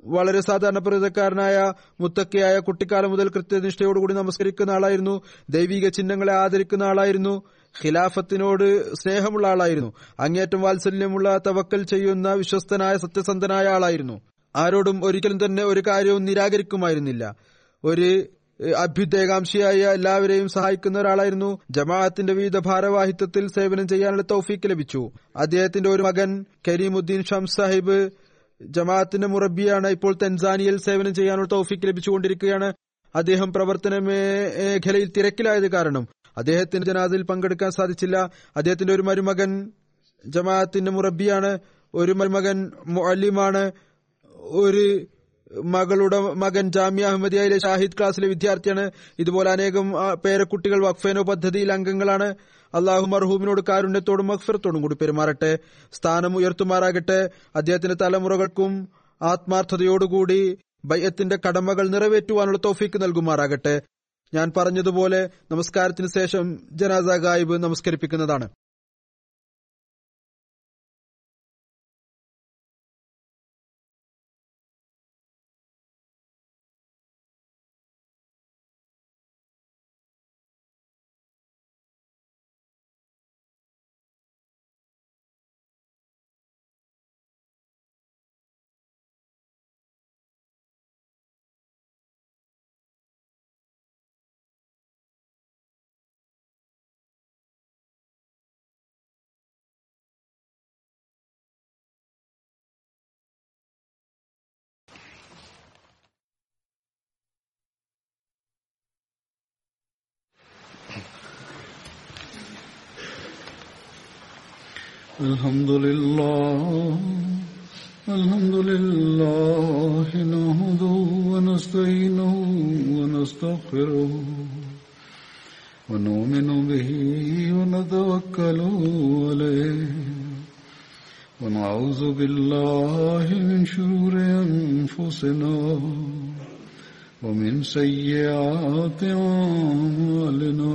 വളരെ സാധാരണ പ്രകൃതക്കാരനായ മുത്തക്കയായ കുട്ടിക്കാലം മുതൽ കൃത്യനിഷ്ഠയോടുകൂടി നമസ്കരിക്കുന്ന ആളായിരുന്നു. ദൈവിക ചിഹ്നങ്ങളെ ആദരിക്കുന്ന ആളായിരുന്നു. ഖിലാഫത്തിനോട് സ്നേഹമുള്ള ആളായിരുന്നു. അങ്ങേറ്റം വാത്സല്യമുള്ള തവക്കൽ ചെയ്യുന്ന വിശ്വസ്തനായ സത്യസന്ധനായ ആളായിരുന്നു. ആരോടും ഒരിക്കലും തന്നെ ഒരു കാര്യവും നിരാകരിക്കുമായിരുന്നില്ല. ഒരു അഭ്യുദ്ധേകാംക്ഷിയായ എല്ലാവരെയും സഹായിക്കുന്ന ഒരാളായിരുന്നു. ജമാഅത്തിന്റെ വിവിധ ഭാരവാഹിത്വത്തിൽ സേവനം ചെയ്യാനുള്ള തൗഫീക്ക് ലഭിച്ചു. അദ്ദേഹത്തിന്റെ ഒരു മകൻ കരീമുദ്ദീൻ ഷംസ് സാഹിബ് ജമാഅത്തിന്റെ മുറബിയാണ് ഇപ്പോൾ തെൻസാനിയയിൽ സേവനം ചെയ്യാനുള്ള തൗഫീക്ക് ലഭിച്ചുകൊണ്ടിരിക്കുകയാണ്. അദ്ദേഹം പ്രവർത്തന മേഖലയിൽ തിരക്കിലായത് കാരണം അദ്ദേഹത്തിന് ജനാദിൽ പങ്കെടുക്കാൻ സാധിച്ചില്ല. അദ്ദേഹത്തിന്റെ ഒരു മരുമകൻ ജമാഅത്തിന്റെ മുറബിയാണ് ഒരു മരുമകൻ മുഅല്ലിമാണ്. ഒരു മകളുടെ മകൻ ജാമ്യ അഹമ്മദിയയിലെ ഷാഹിദ് ക്ലാസ്സിലെ വിദ്യാർത്ഥിയാണ്. ഇതുപോലെ അനേകം പേരക്കുട്ടികൾ വഖഫേനോ പദ്ധതിയിൽ അംഗങ്ങളാണ്. അള്ളാഹു മർഹൂമിനോട് കാരുണ്യത്തോടും മഖ്ഫിറത്തോടും കൂടി പെരുമാറട്ടെ. സ്ഥാനം ഉയർത്തുമാറാകട്ടെ. അദ്ദേഹത്തിന്റെ തലമുറകൾക്കും ആത്മാർത്ഥതയോടുകൂടി ബയ്യത്തിന്റെ കടമകൾ നിറവേറ്റുവാനുള്ള തോഫീക്ക് നൽകുമാറാകട്ടെ. ഞാൻ പറഞ്ഞതുപോലെ നമസ്കാരത്തിന് ശേഷം ജനാസ ഗായിബ് നമസ്കരിപ്പിക്കുന്നതാണ്. الحمد لله الحمد لله نحمده ونستعينه ونستغفره ونؤمن به ونتوكل عليه ونعوذ بالله من شرور أنفسنا ومن سيئات أعمالنا.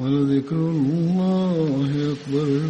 ولذكر الله أكبر